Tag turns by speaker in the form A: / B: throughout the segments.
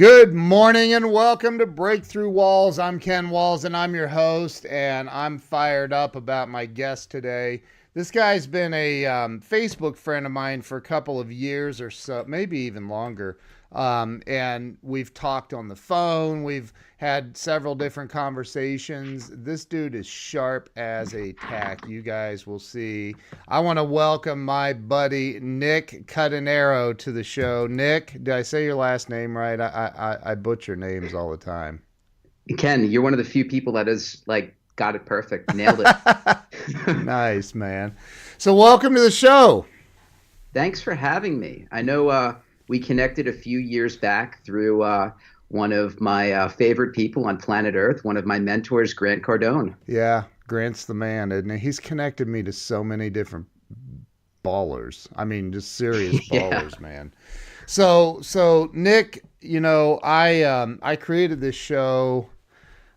A: Good morning and welcome to Breakthrough Walls. I'm Ken Walls and I'm your host, and I'm fired up about my guest today. This guy's been a um, Facebook friend of mine for a couple of years or so, maybe even longer. Um, and we've talked on the phone. We've had several different conversations. This dude is sharp as a tack. You guys will see. I want to welcome my buddy Nick Cuttonaro to the show. Nick, did I say your last name right? I I, I butcher names all the time.
B: Ken, you're one of the few people that has like got it perfect, nailed it.
A: nice man. So welcome to the show.
B: Thanks for having me. I know. Uh, we connected a few years back through uh, one of my uh, favorite people on planet Earth, one of my mentors, Grant Cardone.
A: Yeah, Grant's the man, he? He's connected me to so many different ballers. I mean, just serious ballers, yeah. man. So, so Nick, you know, I um, I created this show.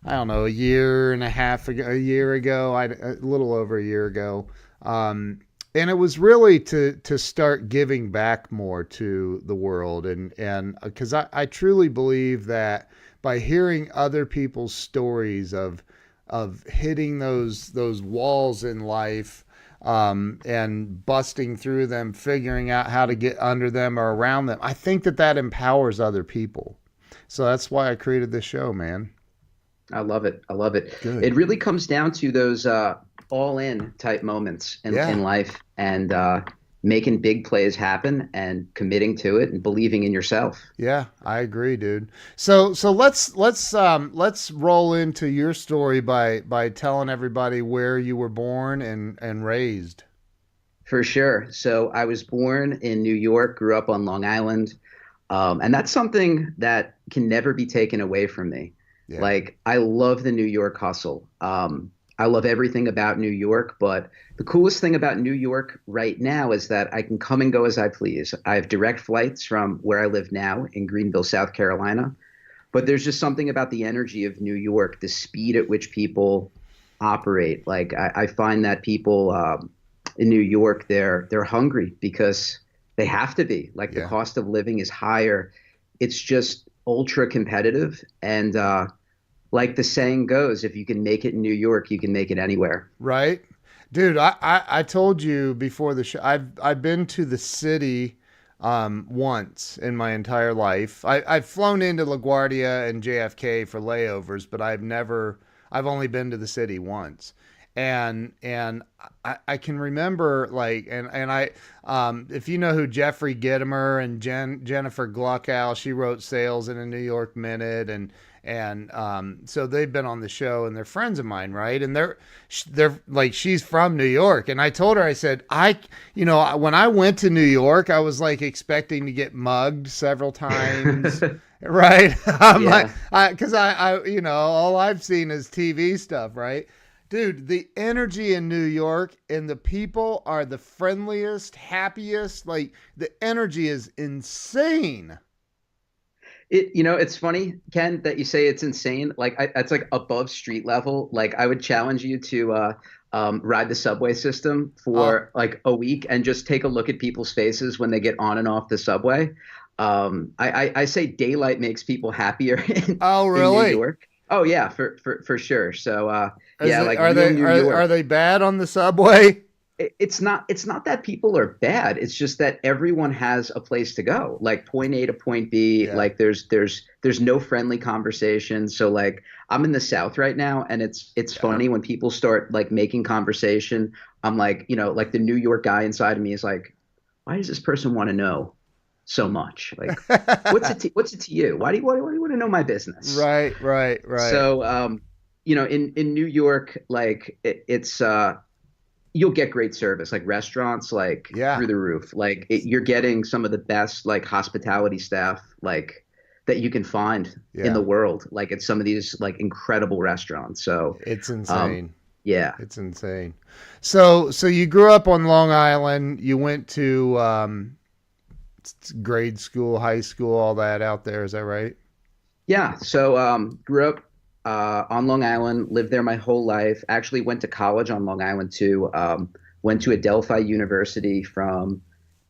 A: I don't know, a year and a half ago, a year ago, I a little over a year ago. Um, and it was really to to start giving back more to the world. And and because uh, I, I truly believe that by hearing other people's stories of of hitting those those walls in life um, and busting through them figuring out how to get under them or around them i think that that empowers other people. So that's why i created this show man.
B: I love it. I love it. Good. it really comes down to those uh all in type moments in, yeah. in life and uh, making big plays happen and committing to it and believing in yourself.
A: Yeah, I agree, dude. So so let's let's um let's roll into your story by by telling everybody where you were born and and raised.
B: For sure. So I was born in New York, grew up on Long Island. Um, and that's something that can never be taken away from me. Yeah. Like I love the New York hustle. Um, I love everything about New York, but the coolest thing about New York right now is that I can come and go as I please. I have direct flights from where I live now in Greenville, South Carolina. But there's just something about the energy of New York, the speed at which people operate. Like I, I find that people um, in New York, they're they're hungry because they have to be. Like yeah. the cost of living is higher. It's just ultra competitive, and uh, like the saying goes, if you can make it in New York, you can make it anywhere.
A: Right. Dude, I, I, I told you before the show, I've, I've been to the city um, once in my entire life. I, I've flown into LaGuardia and JFK for layovers, but I've never, I've only been to the city once and and I, I can remember like and and I um, if you know who Jeffrey Gitomer and Jen Jennifer Gluckow, she wrote Sales in a New York Minute and and um, so they've been on the show and they're friends of mine right? And they're they're like she's from new york. And i told her i said i you know when i went to new york i was like expecting to get mugged several times. Right? I'm yeah. like because I, I i you know all i've seen is tv stuff right? Dude the energy in new york and the people are the friendliest happiest like the energy is insane
B: it you know it's funny ken that you say it's insane. Like I, that's like above street level. Like i would challenge you to uh, um, ride the subway system for oh. like a week and just take a look at people's faces when they get on and off the subway. Um, I, I, I, say daylight makes people happier in,
A: oh really?
B: In new york. Oh yeah for for, for sure. So uh, yeah
A: it,
B: like
A: are they are, are they bad on the subway
B: it's not it's not that people are bad. It's just that everyone has a place to go. Like point a to point b yeah. like there's there's there's no friendly conversation. So like i'm in the south right now and it's it's yeah. funny when people start like making conversation. I'm like you know like the new york guy inside of me is like why does this person want to know so much? Like what's it to, what's it to you? Why do you why, why do you want to know my business?
A: Right right right.
B: So um you know in in new york like it, it's uh you'll get great service like restaurants like yeah. through the roof. Like it, you're getting some of the best like hospitality staff like that you can find yeah. in the world. Like at some of these like incredible restaurants. So
A: it's um, insane. um,
B: yeah.
A: It's insane. So so you grew up on long island. You went to um grade school high school all that out there. Is that right?
B: Yeah. So um grew up uh, on Long Island, lived there my whole life. Actually, went to college on Long Island too. Um, went to Adelphi University from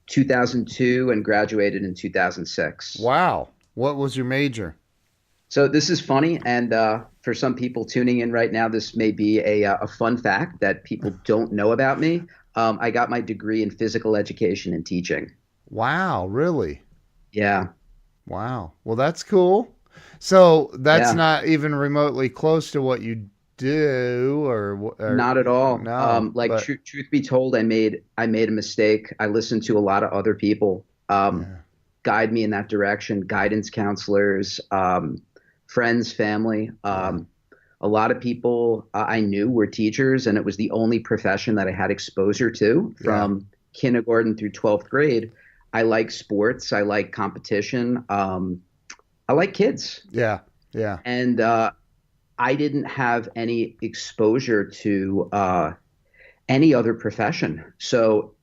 B: 2002 and graduated in 2006.
A: Wow. What was your major?
B: So this is funny, and uh, for some people tuning in right now, this may be a, uh, a fun fact that people don't know about me. Um, I got my degree in physical education and teaching.
A: Wow, really?
B: Yeah.
A: Wow. Well, that's cool. So that's
B: Yeah.
A: not even remotely close to what you do, or, or
B: Not at all.
A: No,
B: um, like
A: but-
B: tru- truth be told, I made I made a mistake. I listened to a lot of other people um,
A: Yeah.
B: guide me in that direction. Guidance counselors, um, friends, family. Um, a lot of people I knew were teachers, and it was the only profession that I had exposure to from kindergarten through twelfth grade. I like sports. I like competition. Um, I like kids
A: Yeah, yeah,
B: and uh, I didn't have any exposure to uh, any other profession. So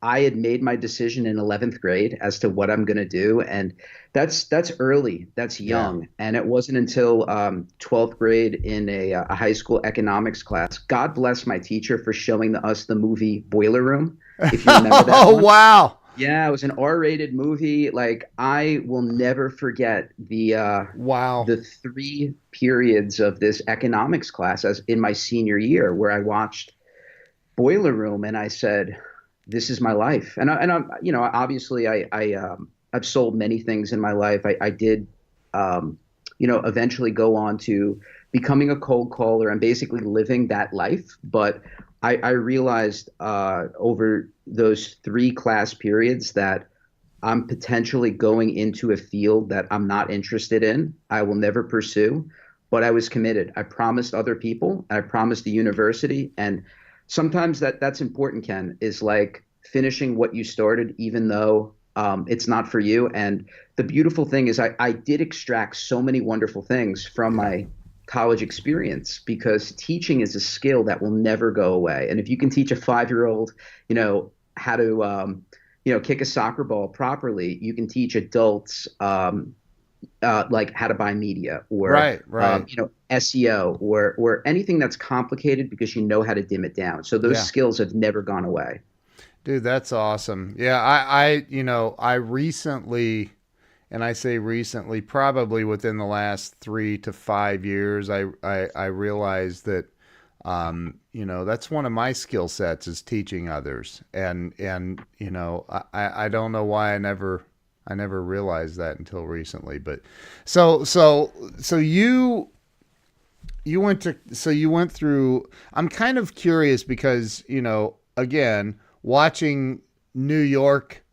B: I had made my decision in 11th grade as to what I'm going to do, and that's that's early, that's young, and it wasn't until um, 12th grade in a, a high school economics class. God bless my teacher for showing us the movie Boiler Room. If you remember that.
A: oh
B: one.
A: wow!
B: Yeah, it was an R-rated movie. Like I will never forget the. Uh,
A: Wow.
B: the three periods of this economics class as in my senior year where I watched Boiler Room and I said, "This is my life." And I, and I'm you know obviously I I um, I've sold many things in my life. I, I did um, you know eventually go on to becoming a cold caller and basically living that life, but. I, I realized uh, over those three class periods that I'm potentially going into a field that I'm not interested in. I will never pursue, but I was committed. I promised other people, I promised the university, and sometimes that that's important. Ken is like finishing what you started, even though um, it's not for you. And the beautiful thing is, I, I did extract so many wonderful things from my college experience because teaching is a skill that will never go away. And if you can teach a five year old, you know, how to um, you know, kick a soccer ball properly, you can teach adults um, uh, like how to buy media or
A: Right, right.
B: um, you know SEO or or anything that's complicated because you know how to dim it down. So those
A: Yeah.
B: skills have never gone away.
A: Dude, that's awesome. Yeah, I, I, you know, I recently, and I say recently, probably within the last three to five years, I, I, I realized that, um, you know, that's one of my skill sets is teaching others, and and you know, I, I don't know why I never, I never realized that until recently. But so, so, so you you went to so you went through i'm kind of curious because you know again watching new york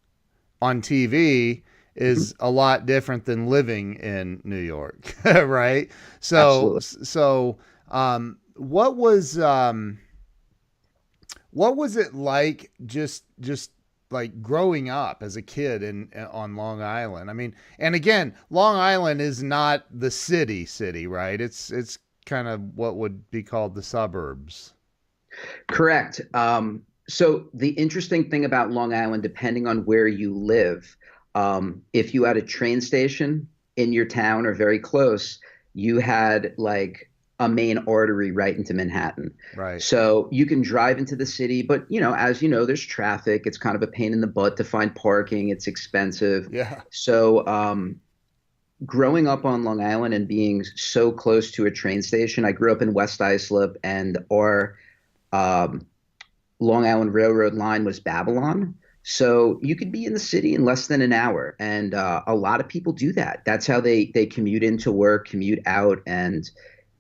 A: on tv is a lot different than living in new york right so
B: Absolutely.
A: so um what was um what was it like just just like growing up as a kid in on Long Island? I mean, and again, Long Island is not the city city, right? It's it's kind of what would be called the suburbs.
B: Correct. Um, so the interesting thing about Long Island, depending on where you live, um, if you had a train station in your town or very close, you had like a main artery right into Manhattan.
A: Right.
B: So you can drive into the city, but you know, as you know, there's traffic. It's kind of a pain in the butt to find parking. It's expensive.
A: Yeah.
B: So, um, growing up on Long Island and being so close to a train station, I grew up in West Islip, and our um, Long Island Railroad line was Babylon. So you could be in the city in less than an hour, and uh, a lot of people do that. That's how they they commute into work, commute out, and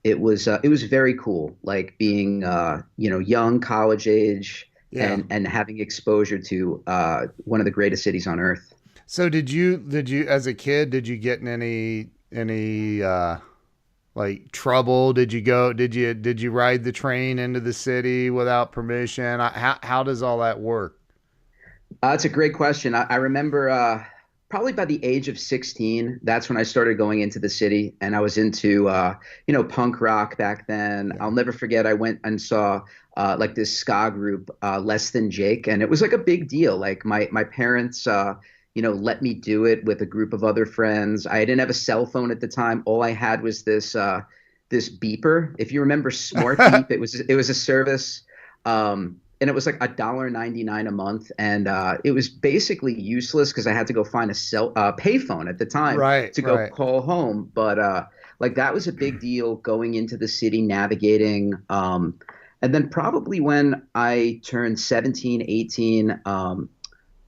B: it was uh, it was very cool, like being uh, you know young, college age,
A: Yeah.
B: and and having exposure to uh, one of the greatest cities on earth.
A: So did you did you as a kid did you get in any any uh like trouble? Did you go did you did you ride the train into the city without permission? How how does all that work?
B: Uh, that's a great question. I, I remember uh, probably by the age of 16, that's when I started going into the city, and I was into uh, you know punk rock back then. I'll never forget. I went and saw uh, like this ska group, uh, Less Than Jake, and it was like a big deal. Like my my parents. Uh, you know, let me do it with a group of other friends. I didn't have a cell phone at the time. All I had was this uh, this beeper. If you remember Smart Beep, it was it was a service um, and it was like a dollar ninety nine a month, and uh, it was basically useless because I had to go find a cell uh, payphone at the time
A: right,
B: to go
A: right.
B: call home. But uh, like that was a big deal going into the city, navigating. Um, and then probably when I turned 17, 18, um,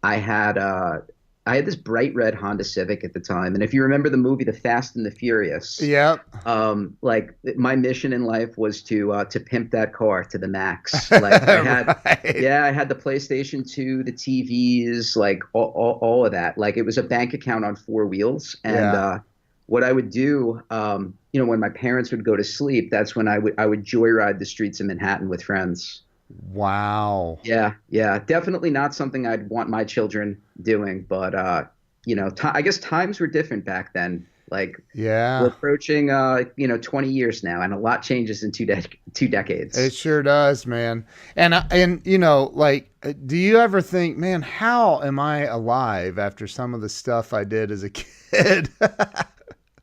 B: I had uh, I had this bright red Honda Civic at the time, and if you remember the movie The Fast and the Furious,
A: yeah,
B: um, like my mission in life was to uh, to pimp that car to the max. Like I had,
A: Right.
B: yeah, I had the PlayStation 2, the TVs, like all, all, all of that. Like it was a bank account on four wheels, and
A: Yeah.
B: uh, what I would do, um, you know, when my parents would go to sleep, that's when I would I would joyride the streets of Manhattan with friends.
A: Wow.
B: Yeah, yeah, definitely not something I'd want my children doing, but uh, you know, ti I guess times were different back then. Like
A: yeah, we're
B: approaching, uh, you know, 20 years now, and a lot changes in two de- two decades.
A: It sure does, man. And I- and you know, like, uh, do you ever think, man, how am I alive after some of the stuff I did as a kid?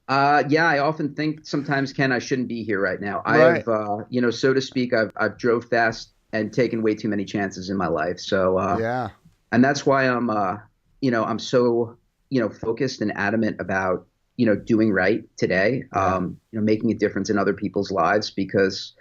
B: Uh, yeah, I often think sometimes, Ken, I shouldn't be here right now.
A: Right.
B: I've, uh, you know, so to speak, I've I've drove fast and taken way too many chances in my life. So, uh,
A: yeah.
B: and that's why I'm, uh, you know, I'm so, you know, focused and adamant about, you know, doing right today.
A: Yeah.
B: Um, you know, making a difference in other people's lives because,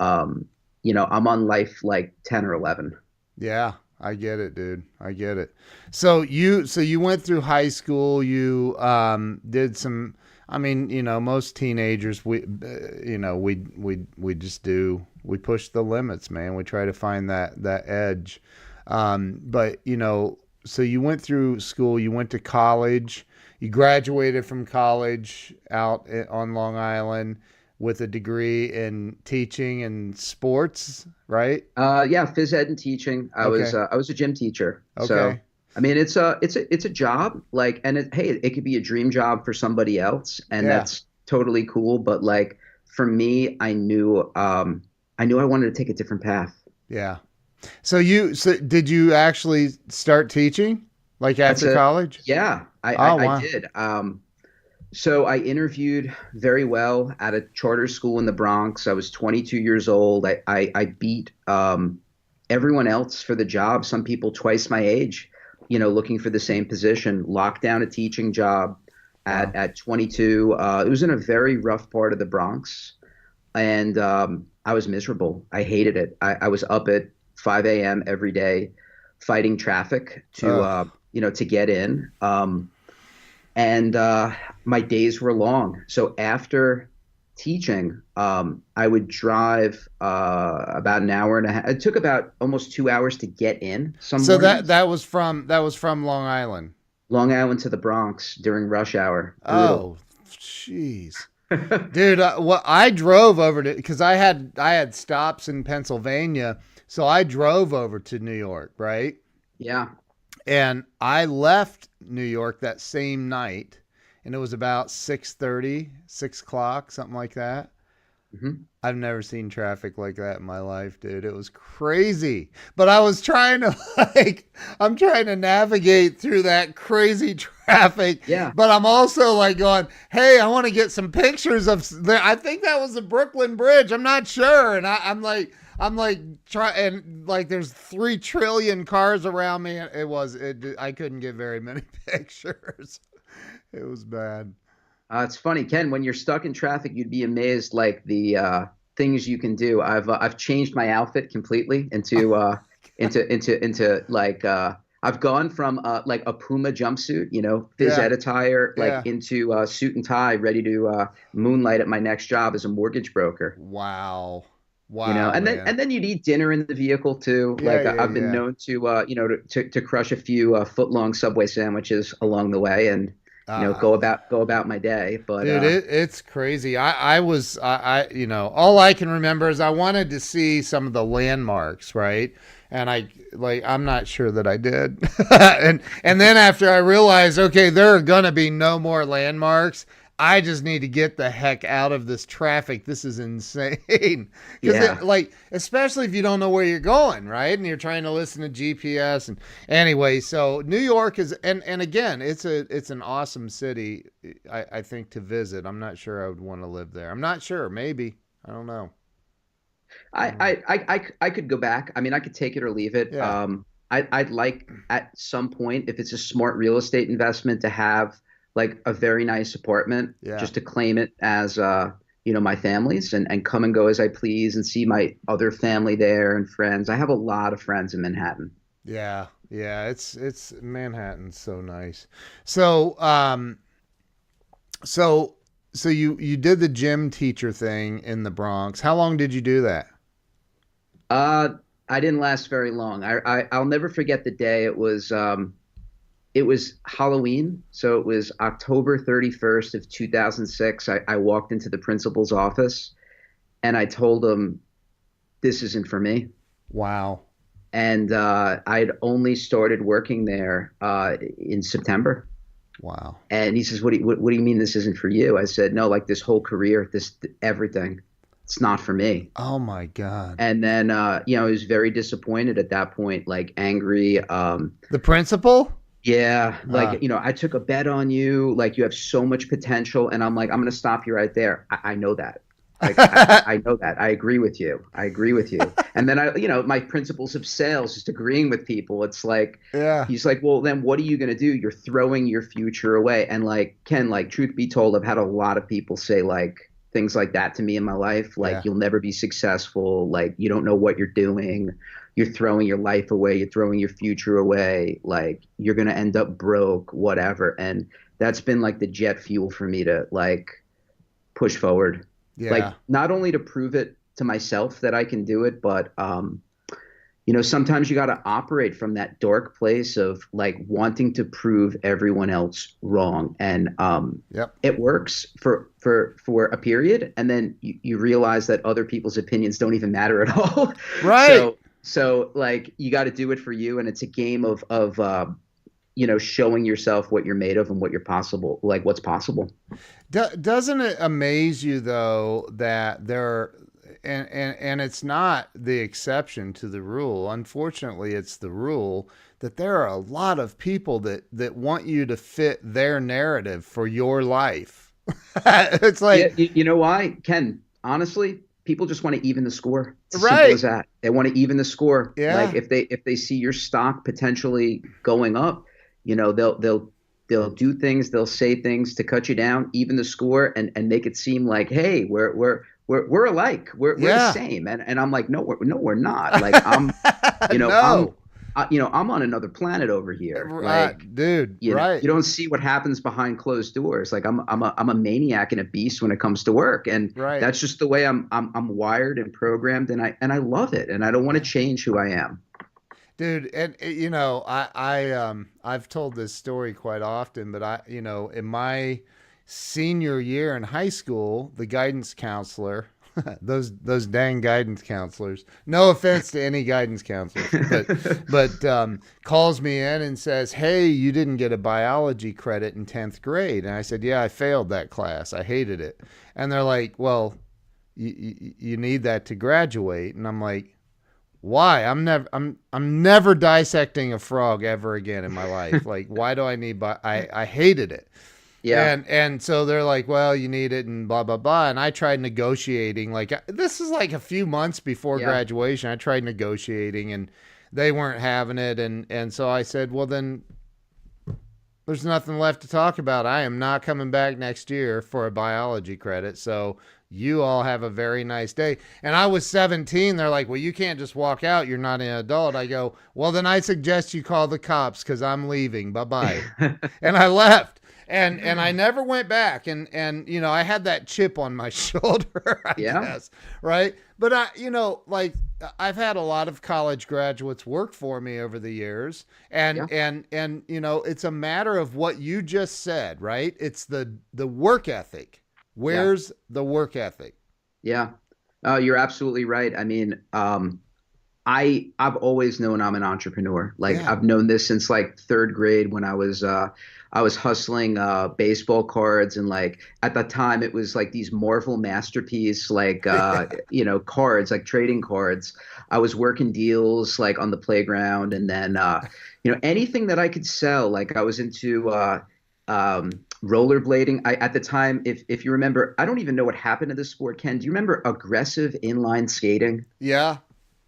B: um, you know, I'm on life like 10 or 11.
A: Yeah, I get it, dude. I get it. So you so you went through high school, you um did some I mean, you know, most teenagers we uh, you know, we we we just do we push the limits, man. We try to find that that edge. Um but, you know, so you went through school, you went to college, you graduated from college out on Long Island with a degree in teaching and sports, right?
B: Uh, yeah, phys ed and teaching. I was, uh, I was a gym teacher.
A: Okay.
B: So, I mean, it's a, it's a, it's a job. Like, and it, hey, it could be a dream job for somebody else, and
A: Yeah.
B: that's totally cool. But like for me, I knew, um, I knew I wanted to take a different path.
A: Yeah. So you so did you actually start teaching like after
B: it.
A: college?
B: Yeah, I,
A: Oh,
B: I,
A: wow.
B: I did. Um, so I interviewed very well at a charter school in the Bronx. I was 22 years old. I, I, I beat um, everyone else for the job. Some people twice my age, you know, looking for the same position. Locked down a teaching job at,
A: Wow.
B: at 22. Uh, it was in a very rough part of the Bronx, and um, I was miserable. I hated it. I, I was up at 5 a.m. every day, fighting traffic to
A: Ugh.
B: uh, you know to get in. Um, and uh, my days were long. So after teaching, um, I would drive uh, about an hour and a half. It took about almost two hours to get in. Some
A: So that
B: mornings.
A: that was from that was from Long Island.
B: Long Island to the Bronx during rush hour. Brutal.
A: Oh, jeez. Dude, uh, what I drove over to cuz I had I had stops in Pennsylvania, so I drove over to New York, right?
B: yeah.
A: And I left New York that same night and it was about 6:30, 6 o'clock, something like that.
B: Mhm.
A: I've never seen traffic like that in my life, dude. It was crazy. But I was trying to like I'm trying to navigate through that crazy traffic.
B: Yeah.
A: But I'm also like going, "Hey, I want to get some pictures of there I think that was the Brooklyn Bridge. I'm not sure." And I, I'm like I'm like try and like there's 3 trillion cars around me. It was it I couldn't get very many pictures. It was bad.
B: Uh, it's funny, Ken. When you're stuck in traffic, you'd be amazed, like the uh, things you can do. I've uh, I've changed my outfit completely into uh, into into into like uh, I've gone from uh, like a Puma jumpsuit, you know, phys
A: Yeah.
B: ed attire, like
A: Yeah.
B: into uh, suit and tie, ready to uh, moonlight at my next job as a mortgage broker.
A: Wow. Wow.
B: you know, and then and then you'd eat dinner in the vehicle too.
A: Yeah,
B: like
A: yeah,
B: I've been
A: yeah.
B: known to uh, you know to, to to crush a few uh, foot long Subway sandwiches along the way and you know
A: Uh,
B: go about go about my day. But
A: Dude,
B: uh,
A: it, it's crazy. I, I was, I, I, you know, all I can remember is I wanted to see some of the landmarks, right? And I, like, I'm not sure that I did. and and then after I realized, okay, there are gonna be no more landmarks. I just need to get the heck out of this traffic. This is insane. Because,
B: Yeah.
A: like, especially if you don't know where you're going, right? And you're trying to listen to GPS. And anyway, so New York is, and and again, it's a it's an awesome city. I, I think to visit. I'm not sure I would want to live there. I'm not sure. Maybe I don't know.
B: I, I, I, I, I could go back. I mean, I could take it or leave it.
A: Yeah.
B: Um, I, I'd like at some point, if it's a smart real estate investment, to have like a very nice apartment,
A: Yeah.
B: just to claim it as, uh, you know, my family's and, and come and go as I please and see my other family there and friends. I have a lot of friends in Manhattan.
A: Yeah, yeah, it's it's Manhattan's so nice. So, um, so so you you did the gym teacher thing in the Bronx. How long did you do that?
B: Uh, I didn't last very long. I, I I'll never forget the day. It was um, it was Halloween, so it was October 31st of 2006. I, I walked into the principal's office, and I told him, "This isn't for me."
A: Wow.
B: And uh, I'd only started working there uh, in September.
A: Wow.
B: And he says, what do, you, what, what do you mean this isn't for you? I said, no, like this whole career, this everything, it's not for me.
A: Oh my God.
B: And then, uh, you know, I was very disappointed at that point, like angry. Um,
A: The principal?
B: Yeah, like,
A: Ah.
B: you know, I took a bet on you. Like, you have so much potential. And I'm like, I'm going to stop you right there. I, I know that. Like, I, I know that. I agree with you. I agree with you. And then I, you know, my principles of sales, just agreeing with people. It's like,
A: Yeah.
B: he's like, well, then what are you going to do? You're throwing your future away. And like, Ken, like, truth be told, I've had a lot of people say like things like that to me in my life. Like,
A: Yeah.
B: you'll never be successful. Like, you don't know what you're doing. You're throwing your life away. You're throwing your future away. Like, you're going to end up broke, whatever. And that's been like the jet fuel for me to like push forward
A: Yeah.
B: like not only to prove it to myself that I can do it, but um, you know, sometimes you got to operate from that dark place of like wanting to prove everyone else wrong, and um,
A: Yep.
B: it works for for for a period, and then you, you realize that other people's opinions don't even matter at all.
A: Right.
B: So so like you got to do it for you, and it's a game of of uh, you know showing yourself what you're made of and what you're possible, like what's possible.
A: Do, doesn't it amaze you though that there and, and and it's not the exception to the rule. Unfortunately, it's the rule that there are a lot of people that that want you to fit their narrative for your life. it's like
B: you, you know why, Ken? Honestly, people just want to even the score. It's as
A: Right.
B: simple as that. They want to even the score.
A: Yeah.
B: Like if they if they see your stock potentially going up, you know, they'll they'll they'll do things, they'll say things to cut you down, even the score, and and make it seem like, hey, we're we're we're we're alike. We're we're
A: Yeah.
B: the same. And and I'm like, no, we're no, we're not. Like I'm, you know,
A: no,
B: I, you know, I'm on another planet over here.
A: right,
B: Like
A: dude,
B: you, know,
A: right?
B: you don't see what happens behind closed doors. Like I'm, I'm a, I'm a maniac and a beast when it comes to work, and
A: Right.
B: that's just the way I'm, I'm, I'm wired and programmed, and I, and I love it, and I don't want to change who I am.
A: dude and uh, you know i i um i've told this story quite often but i you know in my senior year in high school the guidance counselor those those dang guidance counselors. No offense to any guidance counselors but but um, calls me in and says hey you didn't get a biology credit in 10th grade. And i said yeah i failed that class. I hated it. And they're like well you, you, you need that to graduate. And i'm like why? I'm never i'm i'm never dissecting a frog ever again in my life. Like why do i need bi- i i hated it
B: Yeah,
A: and and so they're like well you need it and blah blah blah and i tried negotiating like uh, this is like a few months before
B: Yeah.
A: graduation i tried negotiating and they weren't having it and and so i said well then there's nothing left to talk about i am not coming back next year for a biology credit so you all have a very nice day. And I was 17. They're like, well, you can't just walk out. You're not an adult. I go, well, then I suggest you call the cops because I'm leaving. Bye bye. and I left. And and I never went back. And and you know, I had that chip on my shoulder, I
B: Yeah.
A: guess. Right. But I, you know, like I've had a lot of college graduates work for me over the years. And
B: Yeah.
A: and and you know, it's a matter of what you just said, right? It's the the work ethic. Where's the work ethic?
B: yeah. Oh, you're absolutely right. I mean, um, I I've always known I'm an entrepreneur. Like
A: Yeah.
B: I've known this since like third grade when I was uh, I was hustling uh, baseball cards and like at the time it was like these Marvel masterpiece like uh, you know cards like trading cards. I was working deals like on the playground and then uh, you know anything that I could sell. Like I was into uh, um, rollerblading. I at the time, if if you remember, I don't even know what happened to this sport. Ken, do you remember aggressive inline skating?
A: Yeah.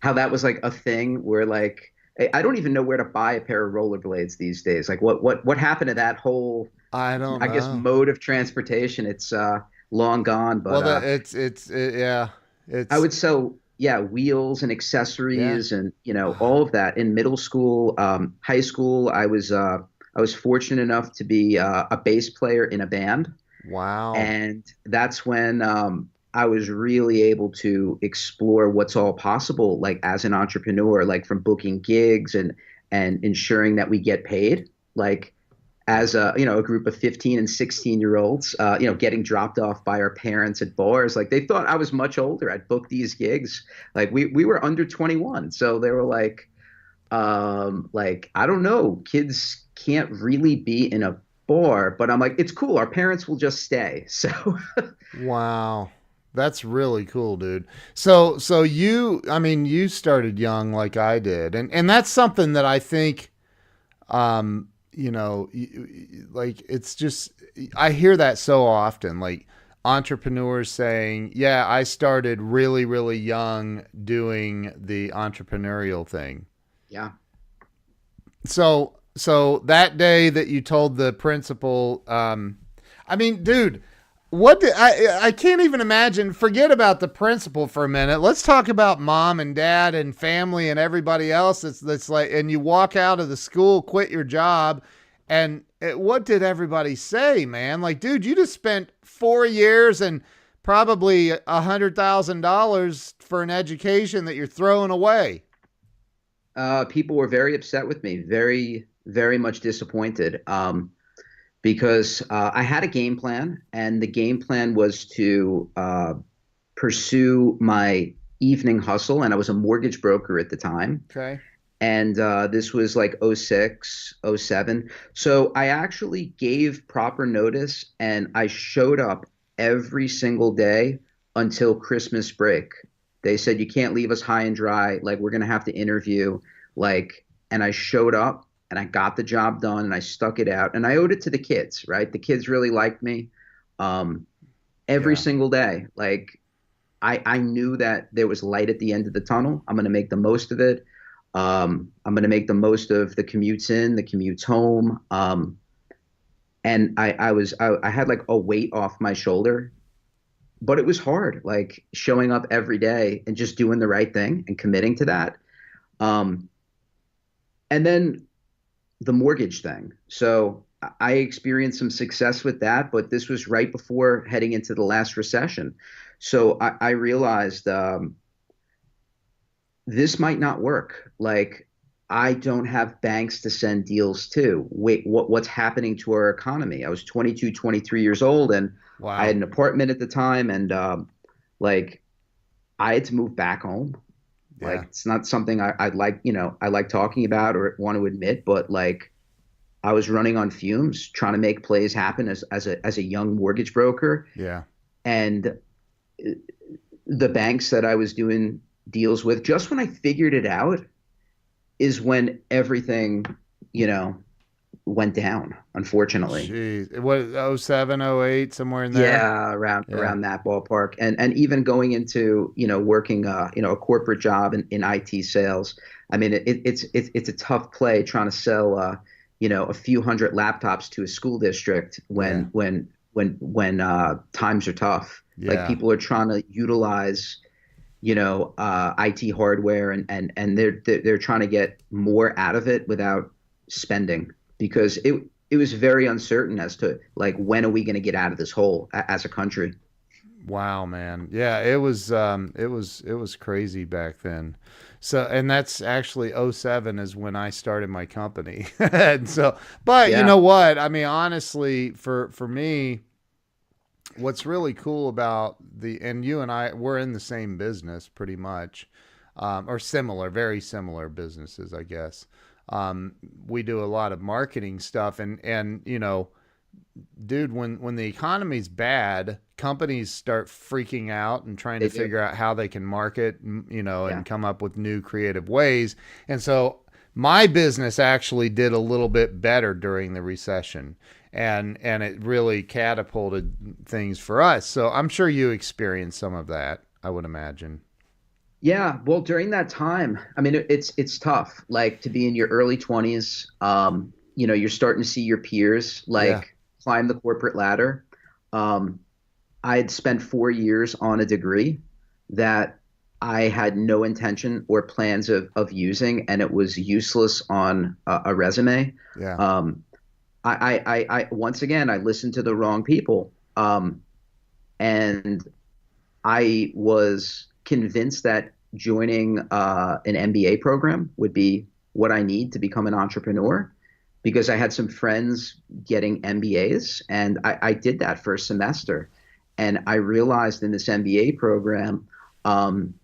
B: How that was like a thing where like I don't even know where to buy a pair of rollerblades these days. Like what what what happened to that whole
A: I don't know
B: I guess mode of transportation. It's uh long gone, but
A: well,
B: uh,
A: it's it's it, yeah. It's
B: I would sell yeah wheels and accessories
A: Yeah.
B: and you know all of that in middle school, um, high school. I was uh I was fortunate enough to be uh, a bass player in a band.
A: wow.
B: And that's when um, I was really able to explore what's all possible, like as an entrepreneur, like from booking gigs and and ensuring that we get paid, like as a you know a group of 15 and 16 year olds, uh, you know, getting dropped off by our parents at bars. Like they thought I was much older. I'd book these gigs. Like we we were under 21, so they were like, um, like I don't know, kids can't really be in a bar, but I'm like, it's cool. Our parents will just stay. So
A: Wow. That's really cool, dude. So so you I mean you started young like I did. And and that's something that I think um you know like it's just I hear that so often like entrepreneurs saying, "Yeah, I started really really young doing the entrepreneurial thing."
B: yeah,
A: So so that day that you told the principal, um, I mean, dude, what did, I I can't even imagine. Forget about the principal for a minute. Let's talk about mom and dad and family and everybody else. That's that's like, and you walk out of the school, quit your job, and it, what did everybody say, man? Like, dude, you just spent four years and probably a hundred thousand dollars for an education that you're throwing away.
B: uh, people were very upset with me, very very much disappointed. Um, because uh, I had a game plan, and the game plan was to uh, pursue my evening hustle, and I was a mortgage broker at the time.
A: Okay.
B: and uh, this was like 06 07 so i actually gave proper notice and i showed up every single day until christmas break they said you can't leave us high and dry like we're going to have to interview like and i showed up and i got the job done and i stuck it out and i owed it to the kids right the kids really liked me um, every
A: Yeah.
B: single day like I, I knew that there was light at the end of the tunnel i'm going to make the most of it um, I'm going to make the most of the commutes in, the commutes home. Um, and I, I was, I, I had like a weight off my shoulder, but it was hard, like showing up every day and just doing the right thing and committing to that. Um, and then the mortgage thing. So I- experienced some success with that, but this was right before heading into the last recession. So I, I realized, um, this might not work. Like, I don't have banks to send deals to. Wait, what, what's happening to our economy? I was 22, 23 years old, and
A: Wow.
B: I had an apartment at the time, and um, like, I had to move back home.
A: Yeah.
B: Like, it's not something I, I'd like, you know, I like talking about or want to admit, but like, I was running on fumes, trying to make plays happen as as a as a young mortgage broker,
A: yeah.
B: and uh, the banks that I was doing deals with, just when I figured it out, is when everything, you know, went down. Unfortunately,
A: Jeez. What 07, 08, somewhere in there?
B: yeah, around
A: Yeah.
B: around that ballpark, and and even going into you know working uh you know a corporate job in, in IT sales. I mean, it, it's it's it's a tough play trying to sell uh you know a few hundred laptops to a school district when
A: Yeah.
B: when when when uh times are tough.
A: Yeah.
B: Like people are trying to utilize you know uh IT hardware and and and they're they're, they're trying to get more out of it without spending because it it was very uncertain as to like when are we going to get out of this hole as a country.
A: Wow, man. Yeah, it was um it was it was crazy back then. So and that's actually 07 is when I started my company. and so but you know what? I mean honestly for for me what's really cool about the and you and I we're in the same business pretty much. Um, or similar, very similar businesses, I guess. Um, we do a lot of marketing stuff and and you know dude when when the economy's bad companies start freaking out and trying
B: They
A: to
B: do.
A: figure out how they can market you know
B: Yeah.
A: and come up with new creative ways and so my business actually did a little bit better during the recession and and it really catapulted things for us. So I'm sure you experienced some of that. I would imagine.
B: Yeah, well, during that time, I mean, it's it's tough. Like to be in your early twenties, um, you know, you're starting to see your peers like yeah. climb the corporate ladder. Um, I had spent four years on a degree that I had no intention or plans of of using, and it was useless on a, a resume.
A: Yeah.
B: Um, I, I, I, once again, I listened to the wrong people. Um, and I was convinced that joining uh, an MBA program would be what I need to become an entrepreneur because I had some friends getting MBAs and I, I did that for a semester. And I realized in this MBA program, um,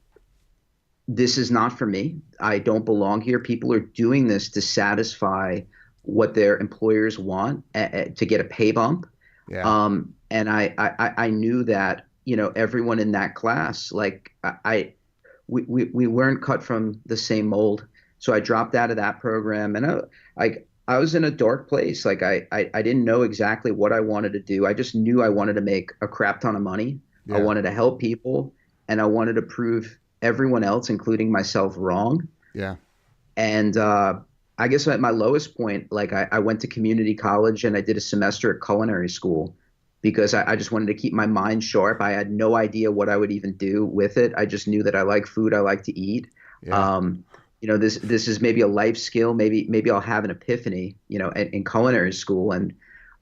B: this is not for me. I don't belong here. People are doing this to satisfy what their employers want uh, to get a pay bump.
A: Yeah.
B: Um, and I, I, I knew that, you know, everyone in that class, like I, we, we, we weren't cut from the same mold. So I dropped out of that program and I, I, I was in a dark place. Like I, I, I didn't know exactly what I wanted to do. I just knew I wanted to make a crap ton of money. Yeah. I wanted to help people and I wanted to prove everyone else, including myself, wrong.
A: Yeah.
B: And, uh, I guess at my lowest point, like I, I, went to community college and I did a semester at culinary school because I, I, just wanted to keep my mind sharp. I had no idea what I would even do with it. I just knew that I like food. I like to eat. Yeah. Um, you know, this this is maybe a life skill. Maybe maybe I'll have an epiphany. You know, in, in culinary school, and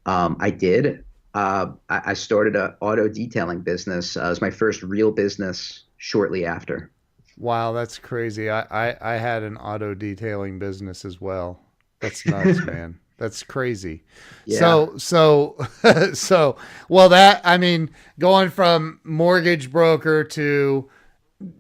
B: um, I did. Uh, I, I, started a auto detailing business. Uh, it was my first real business shortly after.
A: Wow, that's crazy. I, I, I had an auto detailing business as well. That's nuts, man. That's crazy. Yeah. So so so well that I mean going from mortgage broker to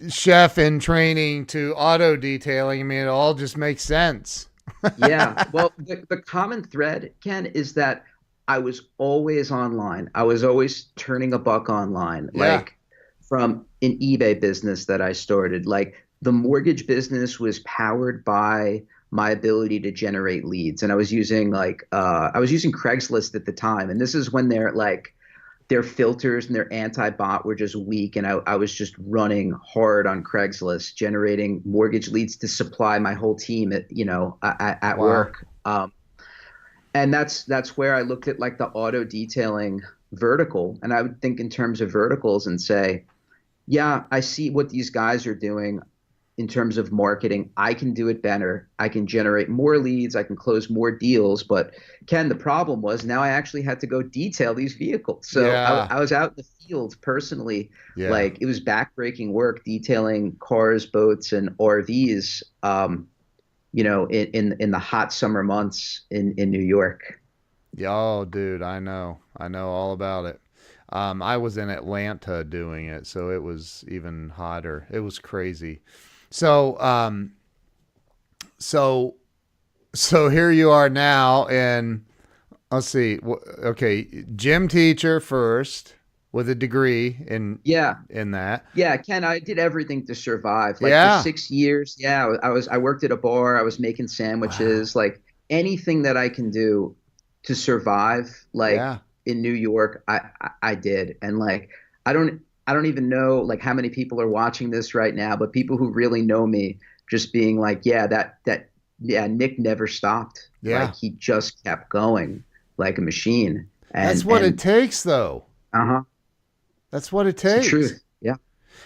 A: chef in training to auto detailing, I mean it all just makes sense.
B: yeah. Well, the, the common thread, Ken, is that I was always online. I was always turning a buck online. Yeah. Like from an eBay business that I started. Like the mortgage business was powered by my ability to generate leads, and I was using like uh, I was using Craigslist at the time, and this is when they're like their filters and their anti-bot were just weak. And I, I, was just running hard on craigslist generating mortgage leads to supply my whole team at you know at, at wow. work. Um, and that's that's where i looked at like the auto detailing vertical. And i would think in terms of verticals and say yeah, I see what these guys are doing in terms of marketing. I can do it better. I can generate more leads. I can close more deals. But Ken, the problem was now I actually had to go detail these vehicles. So yeah. I, I, was out in the field personally. Yeah. Like it was backbreaking work detailing cars, boats, and RVs. Um, you know, in, in in the hot summer months in in New York.
A: Oh, dude, I know. I know all about it. Um, I was in Atlanta doing it, so it was even hotter. It was crazy. So, um, so, so here you are now, and let's see. Okay, gym teacher first with a degree in
B: yeah
A: in that.
B: Yeah, Ken, I did everything to survive. Like yeah. for six years, yeah, I was I worked at a bar. I was making sandwiches, wow. like anything that I can do to survive. Like. Yeah in New York, I, I, I did, and like I don't I don't even know like how many people are watching this right now, but people who really know me just being like, yeah, that that yeah, Nick never stopped.
A: Yeah,
B: like he just kept going like a machine.
A: And, That's what and, it takes, though.
B: Uh huh.
A: That's what it takes.
B: truth. Yeah.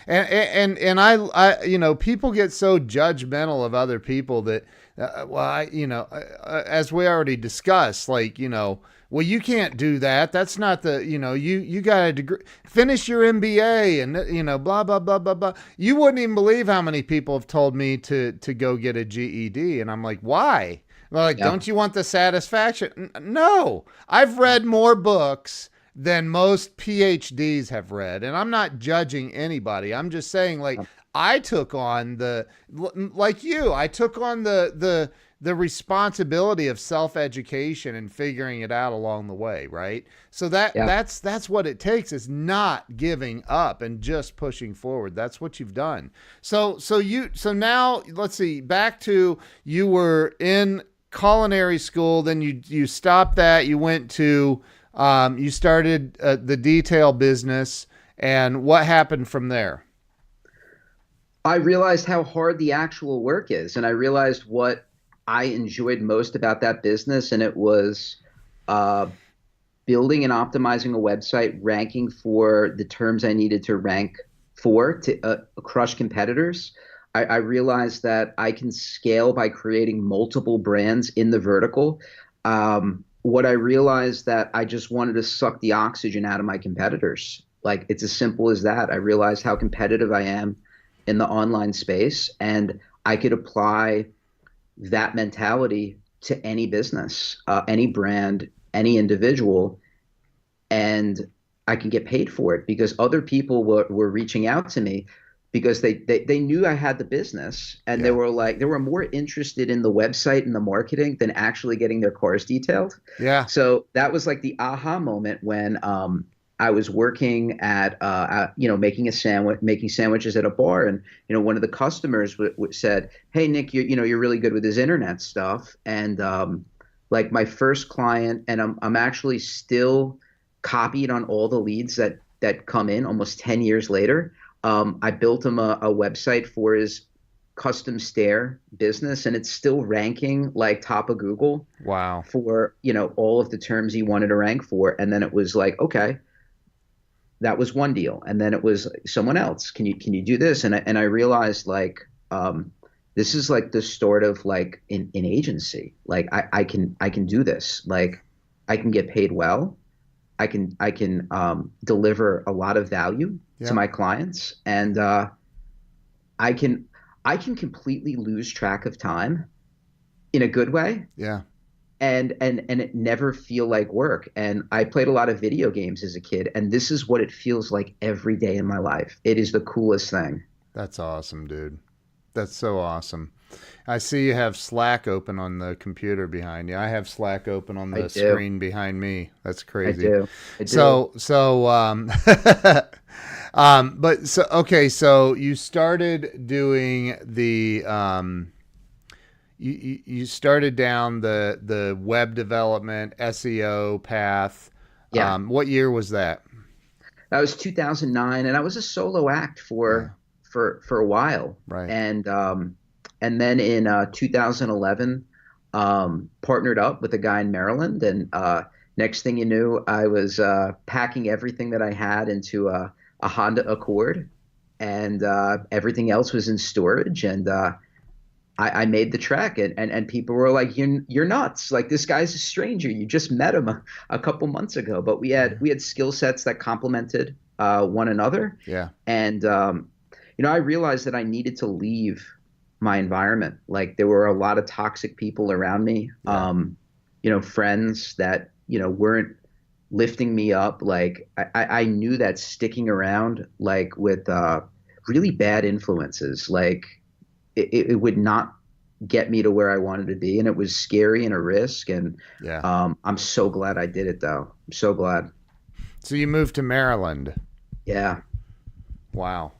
A: And, and and I I you know people get so judgmental of other people that uh, well I you know uh, as we already discussed like you know well you can't do that. That's not the you know you you got a degree finish your mba and you know blah blah blah blah blah. You wouldn't even believe how many people have told me to to go get a ged and i'm like why? They're like don't you want the satisfaction? No. I've read more books than most phds have read. And i'm not judging anybody. I'm just saying like I took on the like you. I took on the the the responsibility of self-education and figuring it out along the way, right? So that yeah. that's that's what it takes is not giving up and just pushing forward. That's what you've done. So so you so now let's see back to you were in culinary school then you you stopped that you went to um, you started uh, the detail business and what happened from there
B: I realized how hard the actual work is and I realized what I enjoyed most about that business, and it was uh, building and optimizing a website, ranking for the terms I needed to rank for to uh, crush competitors. I, I, realized that I can scale by creating multiple brands in the vertical. Um, what I realized that I just wanted to suck the oxygen out of my competitors. Like it's as simple as that. I realized how competitive I am in the online space, and I could apply that mentality to any business, uh, any brand, any individual, and I can get paid for it because other people were, were reaching out to me because they, they, they knew I had the business and yeah. they were like they were more interested in the website and the marketing than actually getting their cars detailed.
A: Yeah.
B: So that was like the aha moment when um, I was working at, uh, at, you know, making a sandwich, making sandwiches at a bar, and you know, one of the customers w- w- said, "Hey, Nick, you you know, you're really good with this internet stuff." And um, like my first client, and I'm I'm actually still copied on all the leads that that come in almost ten years later. Um, I built him a, a website for his custom stair business and it's still ranking like top of Google.
A: Wow.
B: For, you know, all of the terms he wanted to rank for. And then it was like, okay, that was one deal. And then it was someone else. Can you can you do this? And I, and I realized like um, this is like the sort of like in, in agency. Like I, I can I can do this. Like I can get paid well. I can I can um, deliver a lot of value yeah. to my clients. And uh, I can I can completely lose track of time in a good way.
A: Yeah
B: and and and it never feel like work. And i played a lot of video games as a kid and this is what it feels like every day in my life. It is the coolest thing.
A: That's awesome dude. That's so awesome. I see you have slack open on the computer behind you. I have slack open on the screen behind me. That's crazy.
B: I do. I do.
A: so so um um but so okay so you started doing the um you, you started down the the web development SEO path.
B: Yeah. Um,
A: what year was that?
B: That was 2009, and I was a solo act for yeah. for for a while.
A: Right.
B: And um, and then in uh, 2011, um, partnered up with a guy in Maryland, and uh, next thing you knew, I was uh, packing everything that I had into a, a Honda Accord, and uh, everything else was in storage, and uh, I, I, made the track, and, and, and people were like, you're, you're nuts. Like this guy's a stranger. You just met him a, a couple months ago, but we had, we had skill sets that complemented uh, one another.
A: Yeah.
B: And, um, you know, I realized that I needed to leave my environment. Like there were a lot of toxic people around me, yeah. um, you know, friends that, you know, weren't lifting me up. Like I, I knew that sticking around like with, uh, really bad influences, like, it, it would not get me to where I wanted to be, and it was scary and a risk. And
A: yeah.
B: um, I'm so glad I did it, though. I'm so glad.
A: So you moved to Maryland.
B: Yeah.
A: Wow.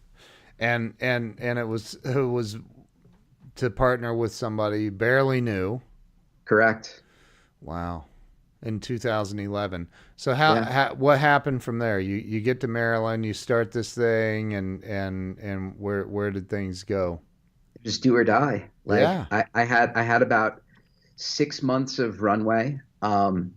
A: And and and it was it was to partner with somebody you barely knew.
B: Correct.
A: Wow. In 2011. So how, yeah. how what happened from there? You you get to Maryland, you start this thing, and and and where where did things go?
B: Just do or die. Like yeah. I, I had I had about six months of runway um,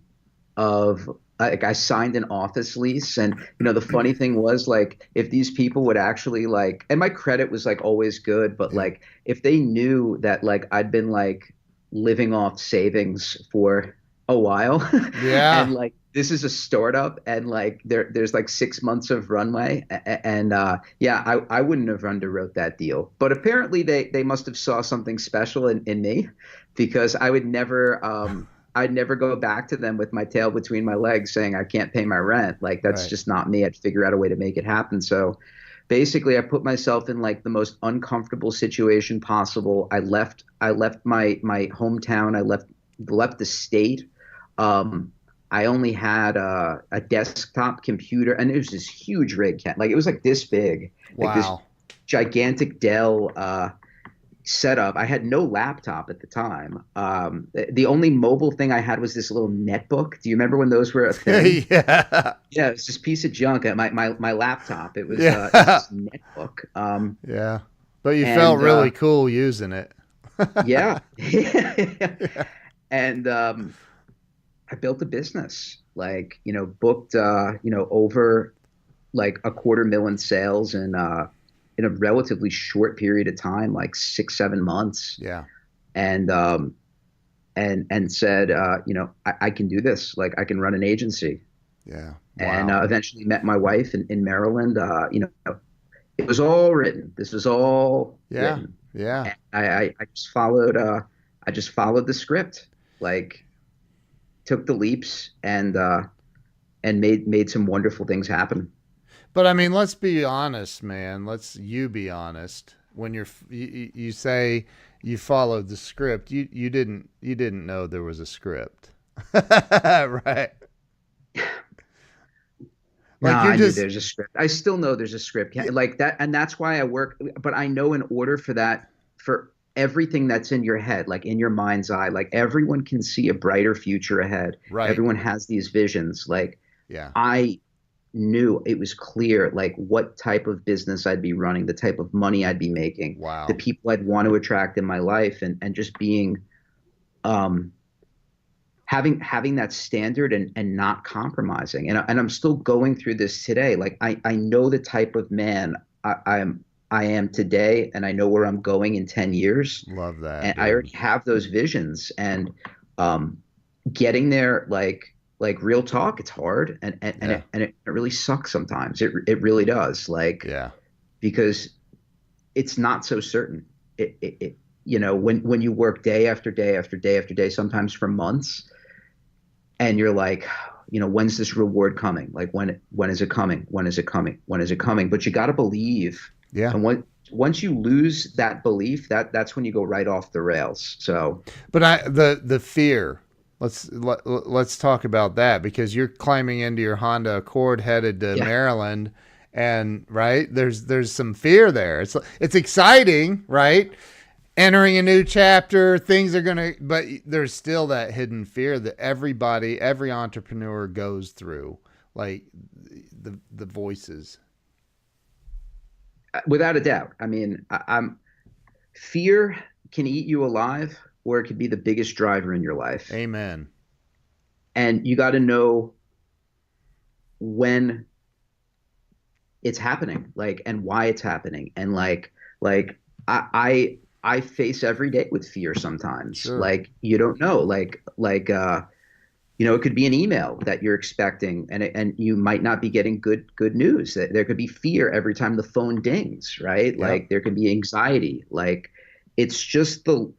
B: of like I signed an office lease and you know the funny thing was like if these people would actually like and my credit was like always good but like if they knew that like I'd been like living off savings for a while
A: yeah
B: and like this is a startup and like there there's like six months of runway and uh, yeah I, I wouldn't have underwrote that deal but apparently they they must have saw something special in, in me because I would never um, I'd never go back to them with my tail between my legs saying I can't pay my rent like that's right. just not me I'd figure out a way to make it happen so basically I put myself in like the most uncomfortable situation possible. I left I left my my hometown. I left left the state. Um, I only had a, a, desktop computer, and it was this huge rig, like it was like this big,
A: wow.
B: like this gigantic Dell uh, setup. I had no laptop at the time. Um, the only mobile thing I had was this little netbook. Do you remember when those were a thing?
A: yeah.
B: Yeah, it was just piece of junk. My my my laptop. It was,
A: yeah.
B: uh, netbook. Um,
A: yeah, but you
B: and,
A: felt really
B: uh,
A: cool using it.
B: yeah. and um, I built a business. Like you know, booked uh, you know over like a quarter million sales in Uh, in a relatively short period of time, like six, seven months.
A: Yeah.
B: And um, and and said, uh, you know, I, I, can do this. Like I can run an agency.
A: Yeah.
B: Wow. And uh, eventually met my wife in, in Maryland. Uh, you know, it was all written. This was all
A: yeah.
B: Written.
A: Yeah.
B: I, I, I just followed. Uh, I just followed the script. Like, took the leaps and uh, and made made some wonderful things happen.
A: But I mean, let's be honest, man. Let's you be honest. When you're you, you say you followed the script, you you didn't you didn't know there was a script, right?
B: Like no, I just... there's a script. I still know there's a script like that, and that's why I work. But I know in order for that, for everything that's in your head, like in your mind's eye, like everyone can see a brighter future ahead.
A: Right.
B: Everyone has these visions. Like,
A: yeah,
B: I knew it was clear like what type of business I'd be running, the type of money I'd be making,
A: wow.
B: the people I'd want to attract in my life, and and just being, um, having having that standard and and not compromising. And and I'm still going through this today. Like I I know the type of man I, I'm. I am today, and I know where I'm going in ten years.
A: Love that.
B: And
A: dude.
B: I already have those visions, and um, getting there, like like real talk it's hard and and,
A: yeah.
B: and, it, and it really sucks sometimes it, it really does like
A: yeah
B: because it's not so certain it, it, it, you know when when you work day after day after day after day sometimes for months and you're like you know when's this reward coming like when when is it coming when is it coming when is it coming but you got to believe
A: yeah
B: and when once you lose that belief that that's when you go right off the rails so
A: but i the the fear Let's let, let's talk about that because you're climbing into your Honda Accord headed to yeah. Maryland and right there's there's some fear there. It's it's exciting, right? Entering a new chapter, things are going to but there's still that hidden fear that everybody, every entrepreneur goes through, like the the voices.
B: Without a doubt. I mean, I, I'm fear can eat you alive or it could be the biggest driver in your life.
A: Amen.
B: And you got to know when it's happening, like, and why it's happening, and like, like I, I, I face every day with fear sometimes.
A: Sure.
B: Like you don't know, like, like, uh, you know, it could be an email that you're expecting, and and you might not be getting good good news. That there could be fear every time the phone dings, right?
A: Yeah.
B: Like there could be anxiety. Like it's just the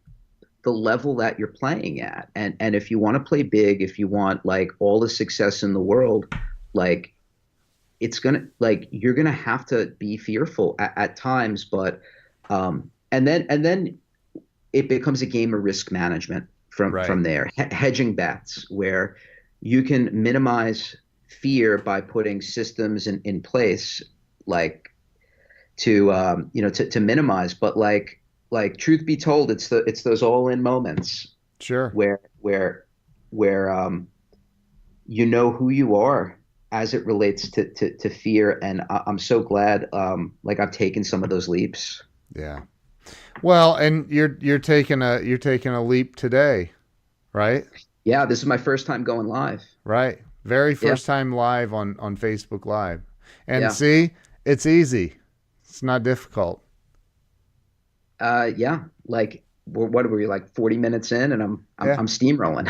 B: the level that you're playing at. And and if you want to play big, if you want like all the success in the world, like it's gonna like you're gonna have to be fearful at, at times, but um and then and then it becomes a game of risk management from
A: right.
B: from there, H- hedging bets where you can minimize fear by putting systems in, in place like to um, you know to, to minimize but like like truth be told, it's the it's those all in moments.
A: Sure.
B: Where where where um you know who you are as it relates to to, to fear, and I, am so glad um like I've taken some of those leaps.
A: Yeah. Well, and you're you're taking a you're taking a leap today, right?
B: Yeah, this is my first time going live.
A: Right. Very first yeah. time live on on Facebook Live. And yeah. see, it's easy. It's not difficult.
B: Uh, yeah, like what were you like 40 minutes in and I'm I'm, yeah. I'm steamrolling.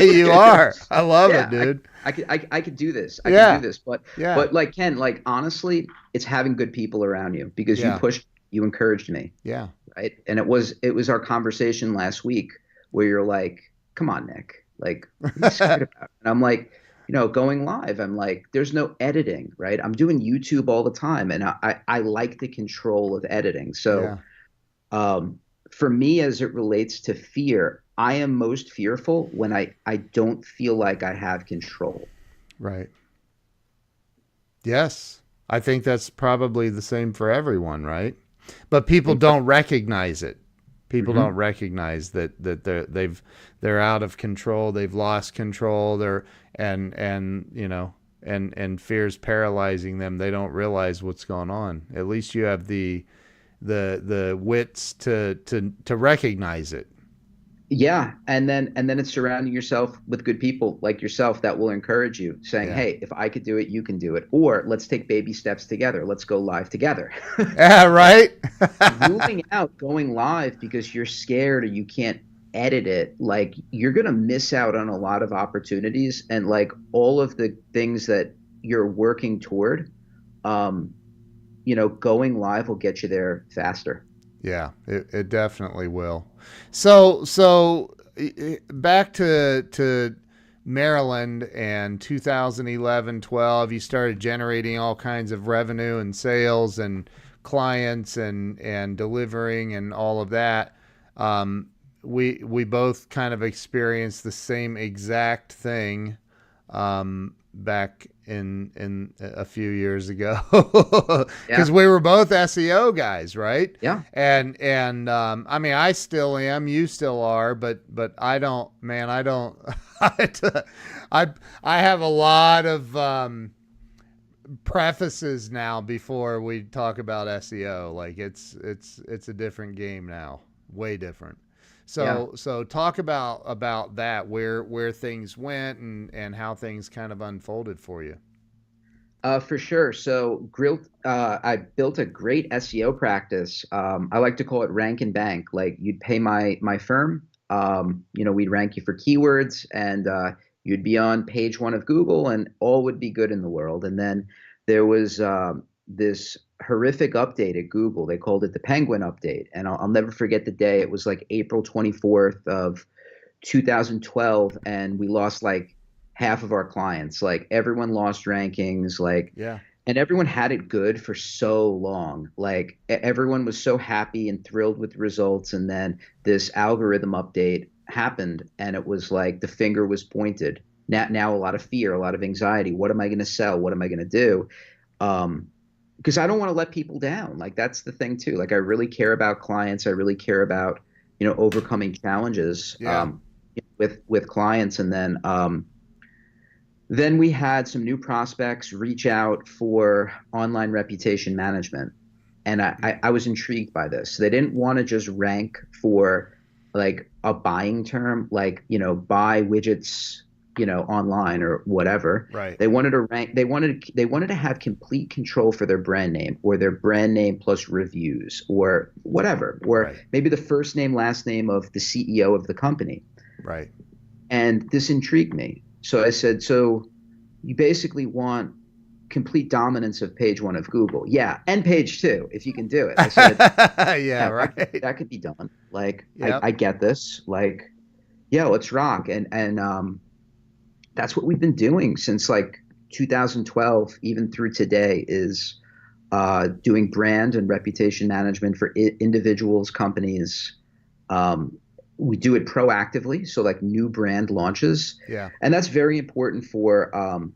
A: you are. I love yeah, it, dude.
B: I, I, could I, I could do this. I
A: yeah.
B: could do this. But
A: yeah.
B: but like Ken, like honestly, it's having good people around you because you pushed you encouraged me.
A: Yeah.
B: Right. And it was it was our conversation last week where you're like, come on, Nick. Like and I'm like, you know, going live, I'm like, there's no editing, right? I'm doing YouTube all the time, and I I, I like the control of editing. So,
A: Yeah.
B: um, for me, as it relates to fear, I am most fearful when I I don't feel like I have control.
A: Right. Yes. I think that's probably the same for everyone, right? But people don't recognize it. People
B: Mhm.
A: don't recognize that that they're they've they're out of control. They've lost control. They're and and you know and and fear's paralyzing them. They don't realize what's going on. At least you have the the the wits to to to recognize it.
B: Yeah, and then and then it's surrounding yourself with good people like yourself that will encourage you, saying,
A: Yeah.
B: "Hey, if I could do it, you can do it." Or let's take baby steps together. Let's go live together.
A: Yeah, right.
B: Moving out, going live because you're scared or you can't edit it, like you're gonna miss out on a lot of opportunities and like all of the things that you're working toward. Um, you know, going live will get you there faster.
A: Yeah, it, it definitely will. So so back to to Maryland and 2011 12 you started generating all kinds of revenue and sales and clients and and delivering and all of that. Um, we we both kind of experienced the same exact thing um, back in in a few years ago because
B: Yeah.
A: we were both SEO guys, right?
B: Yeah.
A: And and um, I mean, I still am. You still are, but but I don't. Man, I don't. I I have a lot of um, prefaces now before we talk about SEO. Like it's it's it's a different game now, way different. So so talk about about that where where things went and and how things kind of unfolded for you.
B: Uh, for sure. So, Grill, uh, I built a great SEO practice. Um, I like to call it rank and bank. Like you'd pay my my firm, um, you know, we'd rank you for keywords, and uh, you'd be on page one of Google, and all would be good in the world. And then there was um, this horrific update at Google. They called it the Penguin update, and I'll, I'll never forget the day. It was like April twenty fourth of 2012, and we lost like half of our clients. Like everyone lost rankings. Like
A: Yeah.
B: and everyone had it good for so long. Like everyone was so happy and thrilled with the results, and then this algorithm update happened, and it was like the finger was pointed. Now, now a lot of fear, a lot of anxiety. What am I going to sell? What am I going to do? Um, because I don't want to let people down. Like that's the thing too. Like I really care about clients. I really care about you know overcoming challenges
A: Yeah.
B: um, with with clients, and then um, then we had some new prospects reach out for online reputation management. And I, I, I was intrigued by this. They didn't want to just rank for like a buying term, like, you know, buy widgets, you know, online or whatever.
A: Right.
B: They wanted to rank they wanted they wanted to have complete control for their brand name or their brand name plus reviews or whatever. Or
A: Right.
B: maybe the first name, last name of the CEO of the company
A: Right.
B: and this intrigued me. So I said, "So you basically want complete dominance of page one of Google? Yeah, and page two, if you can do it." I said,
A: yeah,
B: that
A: right.
B: could- that could be done. Like,
A: Yep.
B: I, I get this. Like, yeah, let's rock. And and um, that's what we've been doing since like 2012, even through today, is uh, doing brand and reputation management for I- individuals, companies. Um, we do it proactively, so like new brand launches,
A: Yeah.
B: and that's very important for um,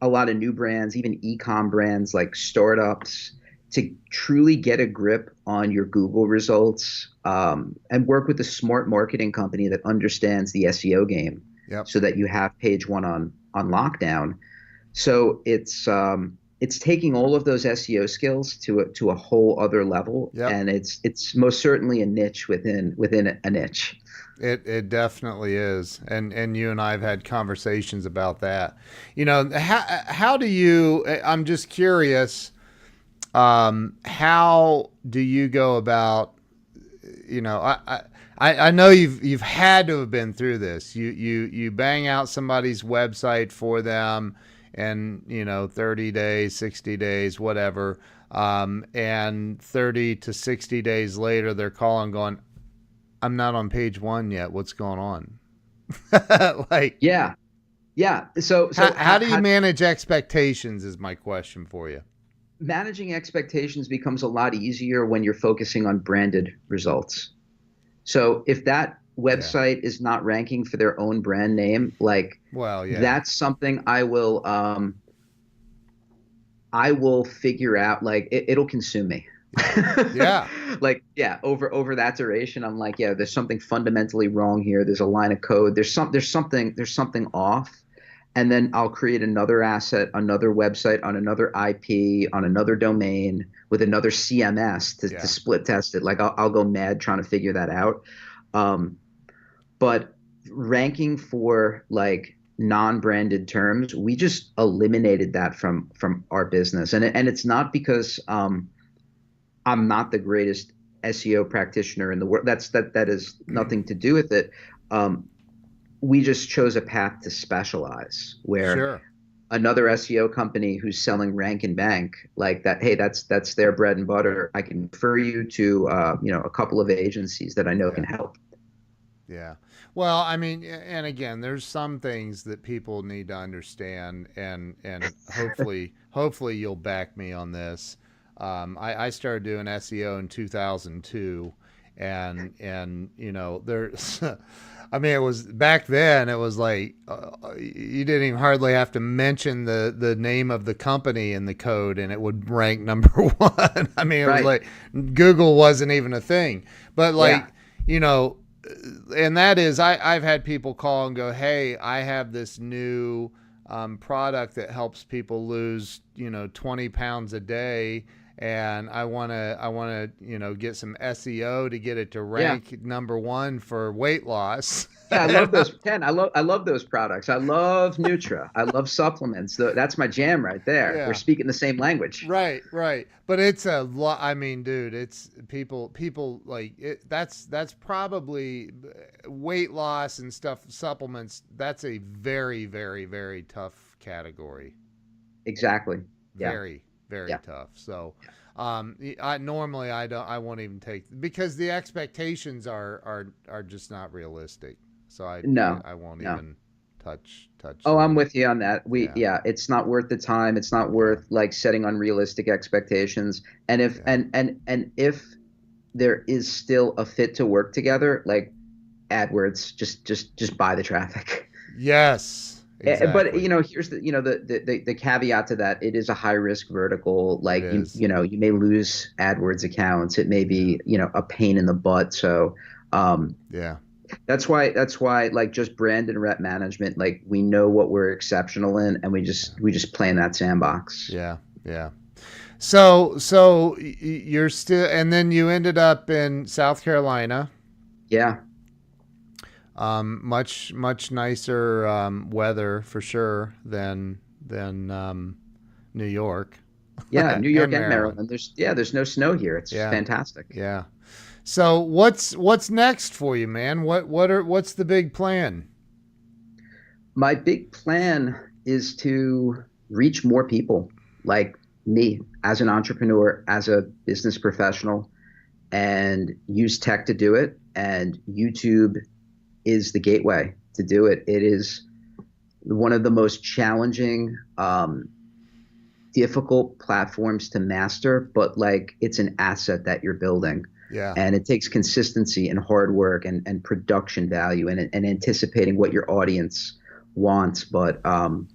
B: a lot of new brands, even e-com brands like startups, to truly get a grip on your Google results um, and work with a smart marketing company that understands the SEO game,
A: Yep.
B: so that you have page one on on lockdown. So it's um, it's taking all of those SEO skills to a, to a whole other level,
A: Yep.
B: and it's it's most certainly a niche within within a niche.
A: It it definitely is, and and you and I have had conversations about that. You know, how how do you? I'm just curious. Um, how do you go about? You know, I. I I, I know you've you've had to have been through this. You you you bang out somebody's website for them, and you know, thirty days, sixty days, whatever. Um, and thirty to sixty days later, they're calling, going, I'm not on page one yet. What's going on? like,
B: Yeah. Yeah. So, so
A: how, how do you how, manage expectations? Is my question for you.
B: Managing expectations becomes a lot easier when you're focusing on branded results. So if that website yeah. is not ranking for their own brand name, like, well, yeah, that's something I will, um, I will figure out. Like, it, it'll consume me.
A: yeah.
B: Like, yeah, over over that duration, I'm like, yeah, there's something fundamentally wrong here. There's a line of code. There's some there's something there's something off. And then I'll create another asset, another website on another IP, on another domain with another CMS to, yeah. to split test it. Like I'll, I'll go mad trying to figure that out. Um, but ranking for like non-branded terms, we just eliminated that from from our business, and and it's not because um, I'm not the greatest SEO practitioner in the world. That's that that has mm-hmm. nothing to do with it. Um, we just chose a path to specialize where sure. Another SEO company who's selling rank and bank like that. Hey, that's that's their bread and butter. I can refer you to uh, you know a couple of agencies that I know yeah. can help.
A: Yeah. Well, I mean, and again, there's some things that people need to understand, and and hopefully, hopefully, you'll back me on this. Um, I, I, started doing SEO in 2002, and and you know there's, I mean it was back then it was like uh, you didn't even hardly have to mention the the name of the company in the code and it would rank number one. I mean it right. was like Google wasn't even a thing, but like yeah. you know, and that is I I've had people call and go, hey, I have this new um, product that helps people lose you know 20 pounds a day and I want to I want to you know get some SEO to get it to rank yeah. number one for weight loss.
B: yeah, I love those. Ken, I love I love those products. I love Nutra. I love supplements. That's my jam right there. Yeah. We're speaking the same language.
A: Right, right. But it's a lot. I mean, dude, it's people people like it, that's that's probably uh, weight loss and stuff supplements. That's a very very very tough category.
B: Exactly.
A: Very. Yeah very yeah. tough. So, um, I normally I don't I won't even take because the expectations are are are just not realistic. So I no I, I won't no. even touch touch.
B: Oh, them. I'm with you on that. We yeah. yeah. it's not worth the time. It's not worth like setting unrealistic expectations. And if yeah. and and and if there is still a fit to work together, like AdWords, just just just buy the traffic.
A: Yes.
B: Exactly. But you know, here's the you know the, the the caveat to that: it is a high risk vertical. Like you, you know, you may lose AdWords accounts. It may be you know a pain in the butt. So um,
A: yeah,
B: that's why that's why like just brand and rep management. Like we know what we're exceptional in, and we just we just play in that sandbox.
A: Yeah, yeah. So so you're still, and then you ended up in South Carolina.
B: Yeah.
A: Um, much much nicer um, weather for sure than than um, New York.
B: Yeah, New York and, and Maryland. Maryland. There's yeah, there's no snow here. It's yeah. fantastic.
A: Yeah. So what's what's next for you, man? What what are what's the big plan?
B: My big plan is to reach more people like me as an entrepreneur, as a business professional, and use tech to do it. And YouTube is the gateway to do it. It is one of the most challenging, um, difficult platforms to master, but like it's an asset that you're building.
A: Yeah.
B: And it takes consistency and hard work and, and production value and, and anticipating what your audience wants. But um,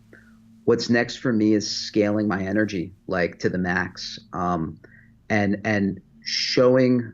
B: what's next for me is scaling my energy like to the max um, and and showing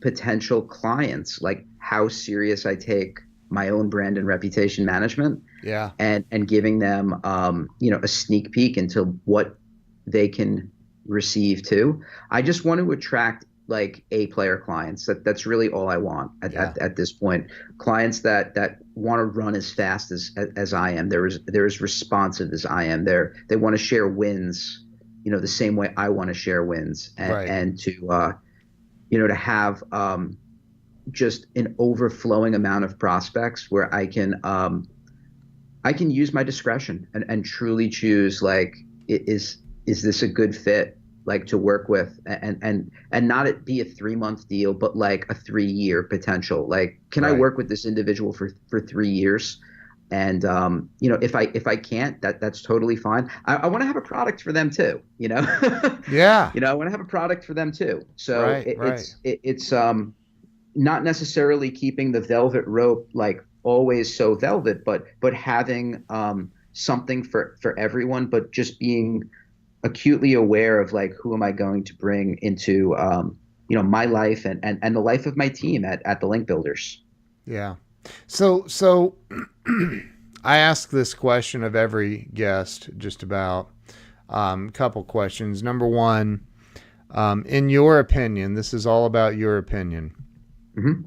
B: potential clients like how serious I take my own brand and reputation management.
A: Yeah.
B: And and giving them um, you know, a sneak peek into what they can receive too. I just want to attract like A player clients. That that's really all I want at, yeah. at, at, this point. Clients that that want to run as fast as as I am. They're as they're as responsive as I am. They're they want to share wins, you know, the same way I want to share wins and, right. and to uh, you know, to have um, just an overflowing amount of prospects where I can um, I can use my discretion and, and truly choose like is is this a good fit like to work with and and and not it be a three month deal but like a three year potential like can right. I work with this individual for for three years And um, you know, if I if I can't, that that's totally fine. I, I want to have a product for them too. You know.
A: yeah.
B: You know, I want to have a product for them too. So
A: right,
B: it,
A: right.
B: it's it, it's um not necessarily keeping the velvet rope like always so velvet, but but having um something for for everyone, but just being acutely aware of like who am I going to bring into um you know my life and and, and the life of my team at at the Link Builders.
A: Yeah. So so I ask this question of every guest just about a um, couple questions. Number one, um, in your opinion, this is all about your opinion.
B: Mm-hmm.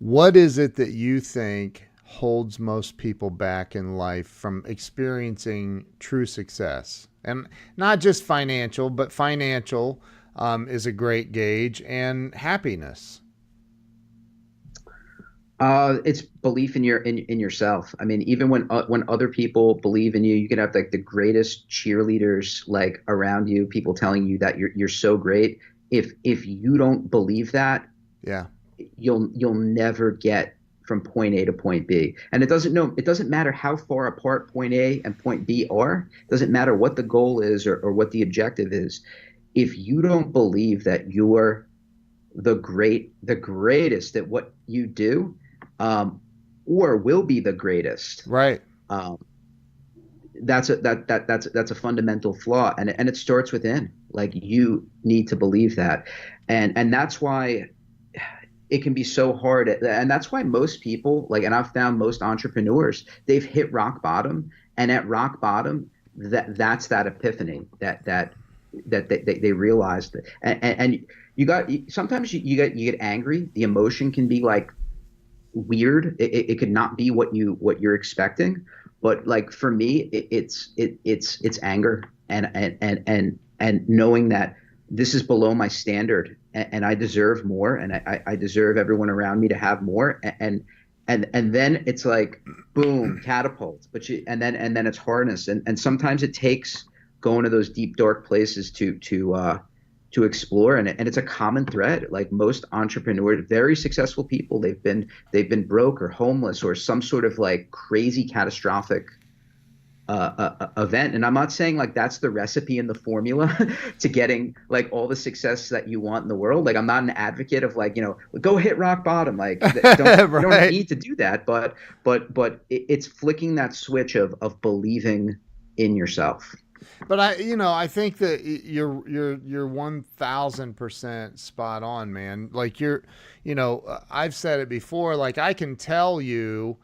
A: What is it that you think holds most people back in life from experiencing true success? And not just financial, but financial um, is a great gauge and happiness.
B: Uh, it's belief in your in, in yourself. I mean, even when uh, when other people believe in you, you can have like the greatest cheerleaders like around you, people telling you that you're you're so great. If if you don't believe that,
A: yeah,
B: you'll you'll never get from point A to point B. And it doesn't know it doesn't matter how far apart point A and point B are. It doesn't matter what the goal is or, or what the objective is. If you don't believe that you're the great the greatest at what you do, um, or will be the greatest.
A: Right.
B: Um, that's a that that that's that's a fundamental flaw, and and it starts within. Like you need to believe that, and and that's why it can be so hard, and that's why most people like, and I've found most entrepreneurs they've hit rock bottom, and at rock bottom, that that's that epiphany that that that they, they, they realize that, and, and, you got sometimes you, you get you get angry. The emotion can be like weird. It, it could not be what you what you're expecting. But like for me, it, it's it it's it's anger and and and and and knowing that this is below my standard and, and I deserve more and I, I deserve everyone around me to have more and and and then it's like boom catapult but you and then and then it's harness and and sometimes it takes going to those deep dark places to to uh to explore and, and it's a common thread. Like most entrepreneurs very successful people they've been they've been broke or homeless or some sort of like crazy catastrophic uh, uh, event and i'm not saying like that's the recipe and the formula to getting like all the success that you want in the world like i'm not an advocate of like you know go hit rock bottom like don't, right. don't need to do that but but but it's flicking that switch of of believing in yourself
A: but I, you know, I think that you're you're you're one thousand percent spot on, man. Like you're, you know, uh, I've said it before. Like I can tell you,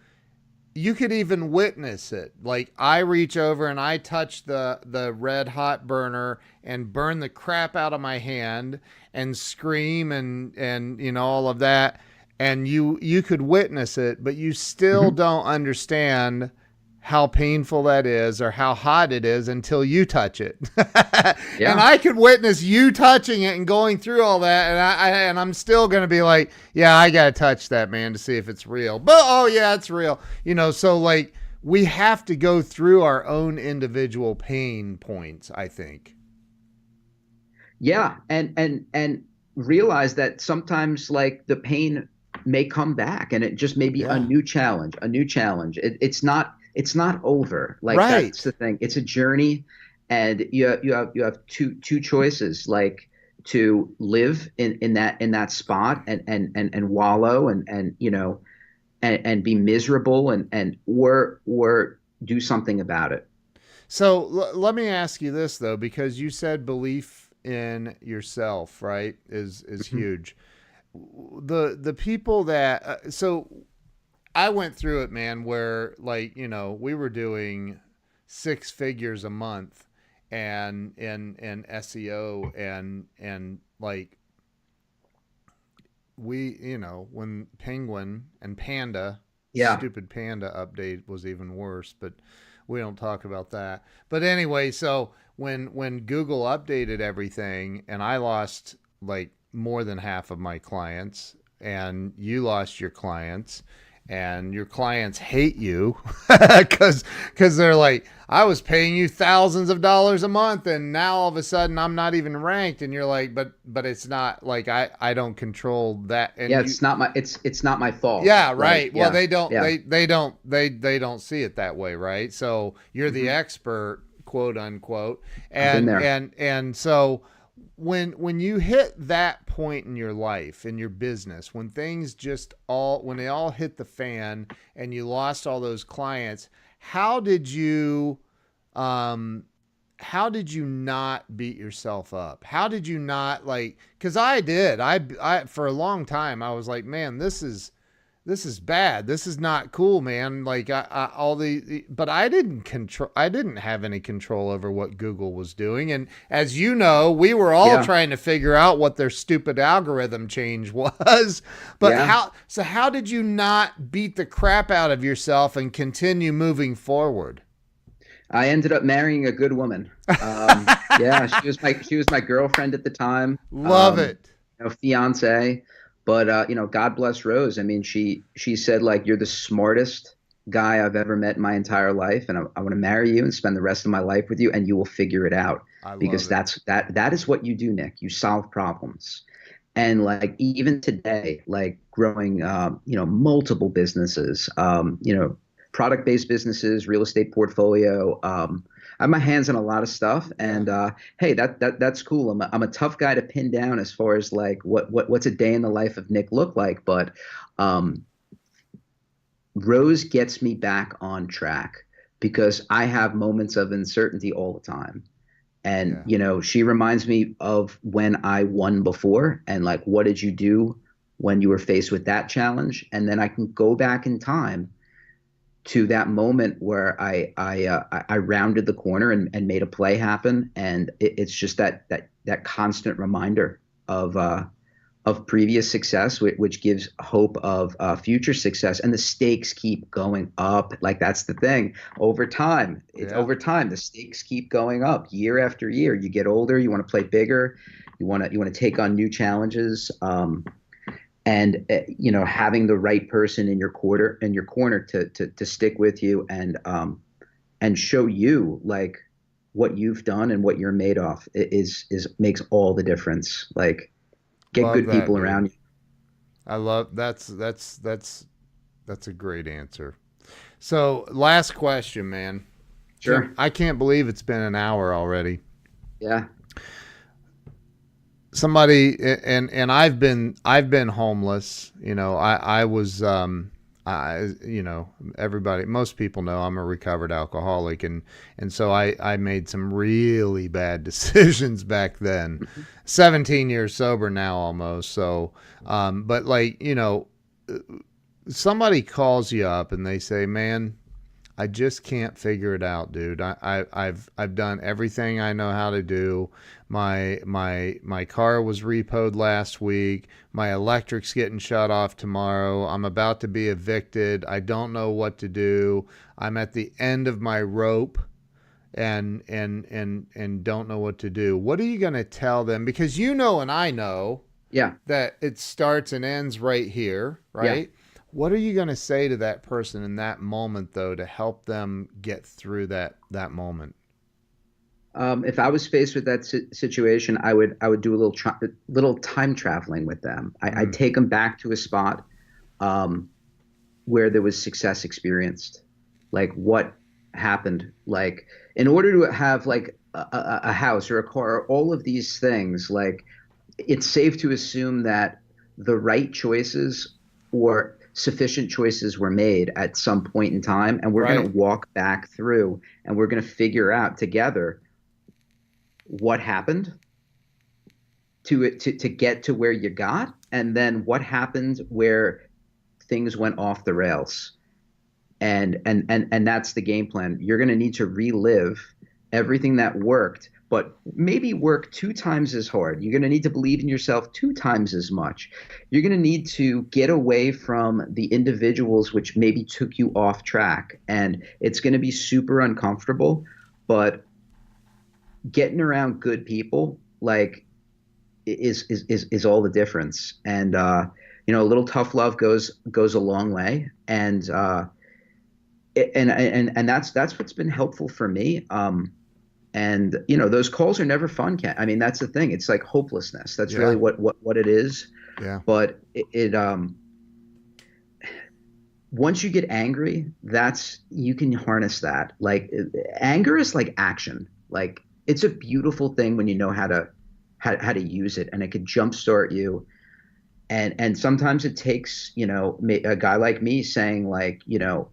A: you could even witness it. Like I reach over and I touch the the red hot burner and burn the crap out of my hand and scream and and you know all of that, and you you could witness it, but you still mm-hmm. don't understand how painful that is or how hot it is until you touch it. yeah. And I could witness you touching it and going through all that and I, I and I'm still going to be like, yeah, I got to touch that man to see if it's real. But oh yeah, it's real. You know, so like we have to go through our own individual pain points, I think.
B: Yeah, and and and realize that sometimes like the pain may come back and it just may be yeah. a new challenge, a new challenge. It, it's not it's not over. Like right. that's the thing. It's a journey, and you have, you have you have two two choices. Like to live in, in that in that spot and and and, and wallow and and you know and, and be miserable and and or or do something about it.
A: So l- let me ask you this though, because you said belief in yourself, right, is is mm-hmm. huge. The the people that uh, so I went through it, man, where like, you know, we were doing six figures a month and in in SEO and and like we, you know, when Penguin and Panda,
B: yeah,
A: stupid Panda update was even worse, but we don't talk about that. But anyway, so when when Google updated everything and I lost like more than half of my clients and you lost your clients and your clients hate you because because they're like i was paying you thousands of dollars a month and now all of a sudden i'm not even ranked. And you're like but but it's not like i i don't control that. And
B: yeah
A: you,
B: it's not my it's it's not my fault.
A: Yeah right. Well
B: yeah,
A: they don't
B: yeah.
A: they they don't they they don't see it that way right? So you're the
B: Mhm.
A: expert quote unquote. And and and so when when you hit that point in your life in your business when things just all when they all hit the fan and you lost all those clients how did you um how did you not beat yourself up? How did you not like because i did. I, I for a long time i was like man this is this is bad this is not cool man like I, I all the but i didn't control i didn't have any control over what google was doing and as you know we were all
B: Yeah.
A: trying to figure out what their stupid algorithm change was but
B: Yeah.
A: how so how did you not beat the crap out of yourself and continue moving forward
B: I ended up marrying a good woman. Um, yeah, she was my she was my girlfriend at the time.
A: love
B: Um,
A: it
B: you know, fiance. But uh, you know, God bless Rose. I mean, she she said like you're the smartest guy I've ever met in my entire life, and I, I want to marry you and spend the rest of my life with you, and you will figure it out because
A: it.
B: that's that that is what you do, Nick. You solve problems. And like even today, like growing, um, you know, multiple businesses, um, you know, product-based businesses, real estate portfolio. Um, I have my hands on a lot of stuff, and uh, hey, that that that's cool. I'm a, I'm a tough guy to pin down as far as like what what what's a day in the life of Nick look like, but um, Rose gets me back on track because I have moments of uncertainty all the time. And
A: Yeah.
B: you know, she reminds me of when I won before and like what did you do when you were faced with that challenge? And then I can go back in time to that moment where I I uh, I- rounded the corner and, and made a play happen, and it, it's just that that that constant reminder of uh, of previous success, which, which gives hope of uh, future success, and the stakes keep going up. Like that's the thing. Over time, it's
A: Yeah.
B: over time. The stakes keep going up year after year. You get older. You want to play bigger. You want to you want to take on new challenges. Um, and uh, you know having the right person in your quarter in your corner to to to stick with you and um and show you like what you've done and what you're made of is is makes all the difference like get
A: Love
B: good
A: that,
B: people
A: dude.
B: around you
A: I love that's that's that's that's a great answer. So last question, man.
B: sure
A: I can't believe it's been an hour already.
B: yeah
A: Somebody and and I've been I've been homeless. You know, I I was um I you know everybody most people know I'm a recovered alcoholic and and so I I made some really bad decisions back then. 17 years sober now almost. So um but like, you know, somebody calls you up and they say, "Man, I just can't figure it out, dude. I, I I've I've done everything I know how to do. My my my car was repoed last week. My electric's getting shut off tomorrow. I'm about to be evicted. I don't know what to do. I'm at the end of my rope." and and and and don't know what to do. What are you going to tell them because you know and I know
B: yeah
A: that it starts and ends right here, right? What are you going to say to that person in that moment though to help them get through that that moment?
B: um, if I was faced with that si- situation, I would I would do a little tra- little time traveling with them. I,
A: Mm.
B: I'd take them back to a spot um, where there was success experienced, like what happened. Like in order to have like a, a, a house or a car, or all of these things, like it's safe to assume that the right choices or sufficient choices were made at some point in time, and we're going to walk back through and we're going to figure out together what happened to it to, to get to where you got and then what happened where things went off the rails. And and and and that's the game plan. You're going to need to relive everything that worked but maybe work two times as hard. You're going to need to believe in yourself two times as much. You're going to need to get away from the individuals which maybe took you off track and it's going to be super uncomfortable but getting around good people like is is is, is all the difference. And uh you know, a little tough love goes goes a long way, and uh, and and and that's that's what's been helpful for me. Um, and you know, those calls are never fun. Ken. I mean, that's the thing. It's like hopelessness. That's
A: Yeah.
B: really what what what it is.
A: Yeah.
B: But it, it um once you get angry, that's you can harness that. Like anger is like action. Like it's a beautiful thing when you know how to how, how to use it, and it can jumpstart you. And and sometimes it takes you know a guy like me saying like you know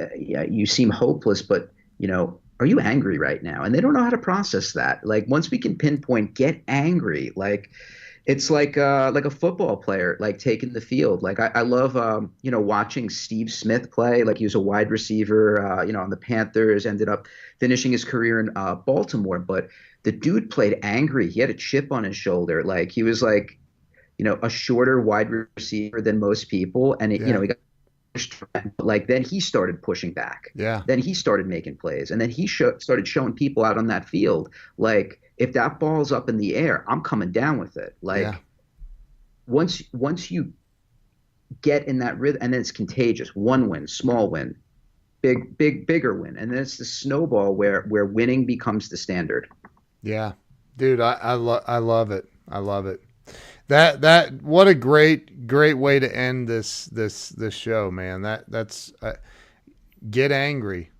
B: uh, yeah you seem hopeless, but you know are you angry right now? And they don't know how to process that. Like once we can pinpoint, get angry. Like it's like uh, like a football player like taking the field. Like I, I love um, you know watching Steve Smith play. Like he was a wide receiver, uh, you know, on the Panthers. Ended up finishing his career in uh, Baltimore, but the dude played angry. He had a chip on his shoulder. Like he was like, you know, a shorter wide receiver than most people, and it,
A: Yeah.
B: you know he got. Like then he started pushing back
A: Yeah.
B: then he started making plays and then he sho- started showing people out on that field like if that ball's up in the air i'm coming down with it like
A: Yeah.
B: once once you get in that rhythm and then it's contagious one win small win big big bigger win and then it's the snowball where where winning becomes the standard
A: Yeah, dude, I I, lo- I love it. I love it. That that what a great great way to end this this this show, man. That that's uh, get angry,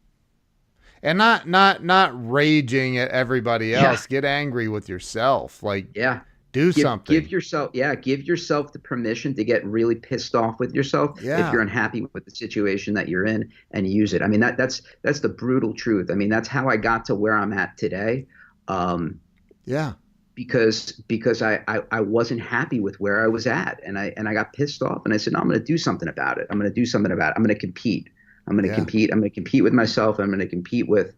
A: and not not not raging at everybody
B: Yeah.
A: else. Get angry with yourself. Like
B: yeah
A: do
B: give,
A: something.
B: give yourself yeah give yourself the permission to get really pissed off with yourself
A: Yeah.
B: if you're unhappy with the situation that you're in and use it i mean that that's that's the brutal truth i mean that's how i got to where i'm at today um,
A: yeah,
B: because because I, I I wasn't happy with where I was at and I and I got pissed off and I said no I'm going to do something about it I'm going to do something about it I'm going to compete I'm going to
A: Yeah.
B: compete I'm going to compete with myself I'm going to compete with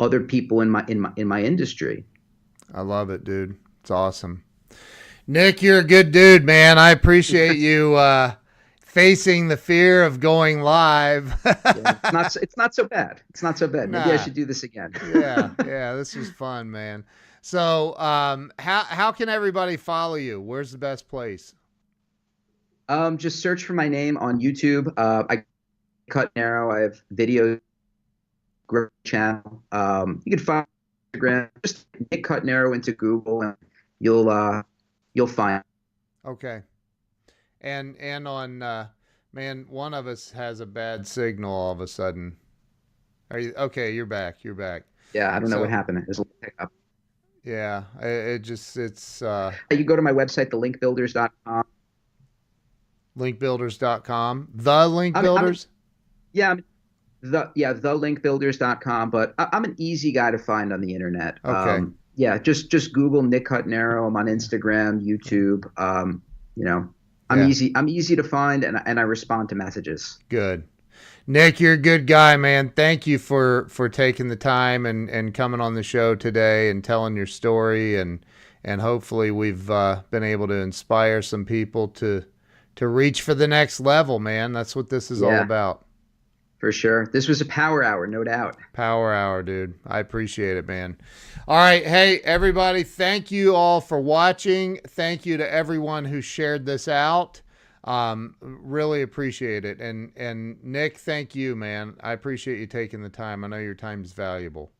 B: other people in my in my in my industry
A: I love it, dude. It's awesome. Nick, you're a good dude, man. I appreciate you uh, facing the fear of going live.
B: Yeah, it's not so- it's not so bad it's not so bad maybe I should do this again
A: yeah, yeah, this was fun, man. So, um, how how can everybody follow you? Where's the best place?
B: Um, just search for my name on YouTube. Uh, I Cuttonaro. I have video great channel. Um, you can find Instagram. Just Nick Cuttonaro into Google, and you'll uh, you'll find.
A: Okay, and and on uh, man, one of us has a bad signal all of a sudden. Are you okay? You're back. You're back.
B: Yeah, I don't know what happened. There's a.
A: Yeah, it, it just it's uh,
B: You go to my website, thelinkbuilders.com.
A: linkbuilders.com. The link
B: I'm- I'm-
A: builders.
B: Yeah, I'm, the yeah thelinkbuilders.com. But I, I'm an easy guy to find on the internet.
A: Okay.
B: Um, yeah, just just Google Nick Cuttonaro. I'm on Instagram, YouTube. Um, you know, I'm
A: Yeah.
B: easy. I'm easy to find, and and I respond to messages.
A: Good. Nick, you're a good guy, man. Thank you for for taking the time and and coming on the show today and telling your story and and hopefully we've uh, been able to inspire some people to to reach for the next level, man. That's what this is all about.
B: For sure. This was a power hour, no doubt.
A: Power hour, dude. I appreciate it, man. All right. Hey, everybody, thank you all for watching. Thank you to everyone who shared this out. Um, really appreciate it. And and Nick, thank you, man. I appreciate you taking the time. I know your time is valuable.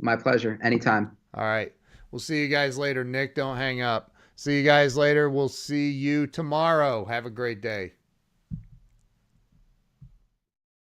B: My pleasure. Anytime.
A: All right. We'll see you guys later. Nick, don't hang up. See you guys later. We'll see you tomorrow. Have a great day.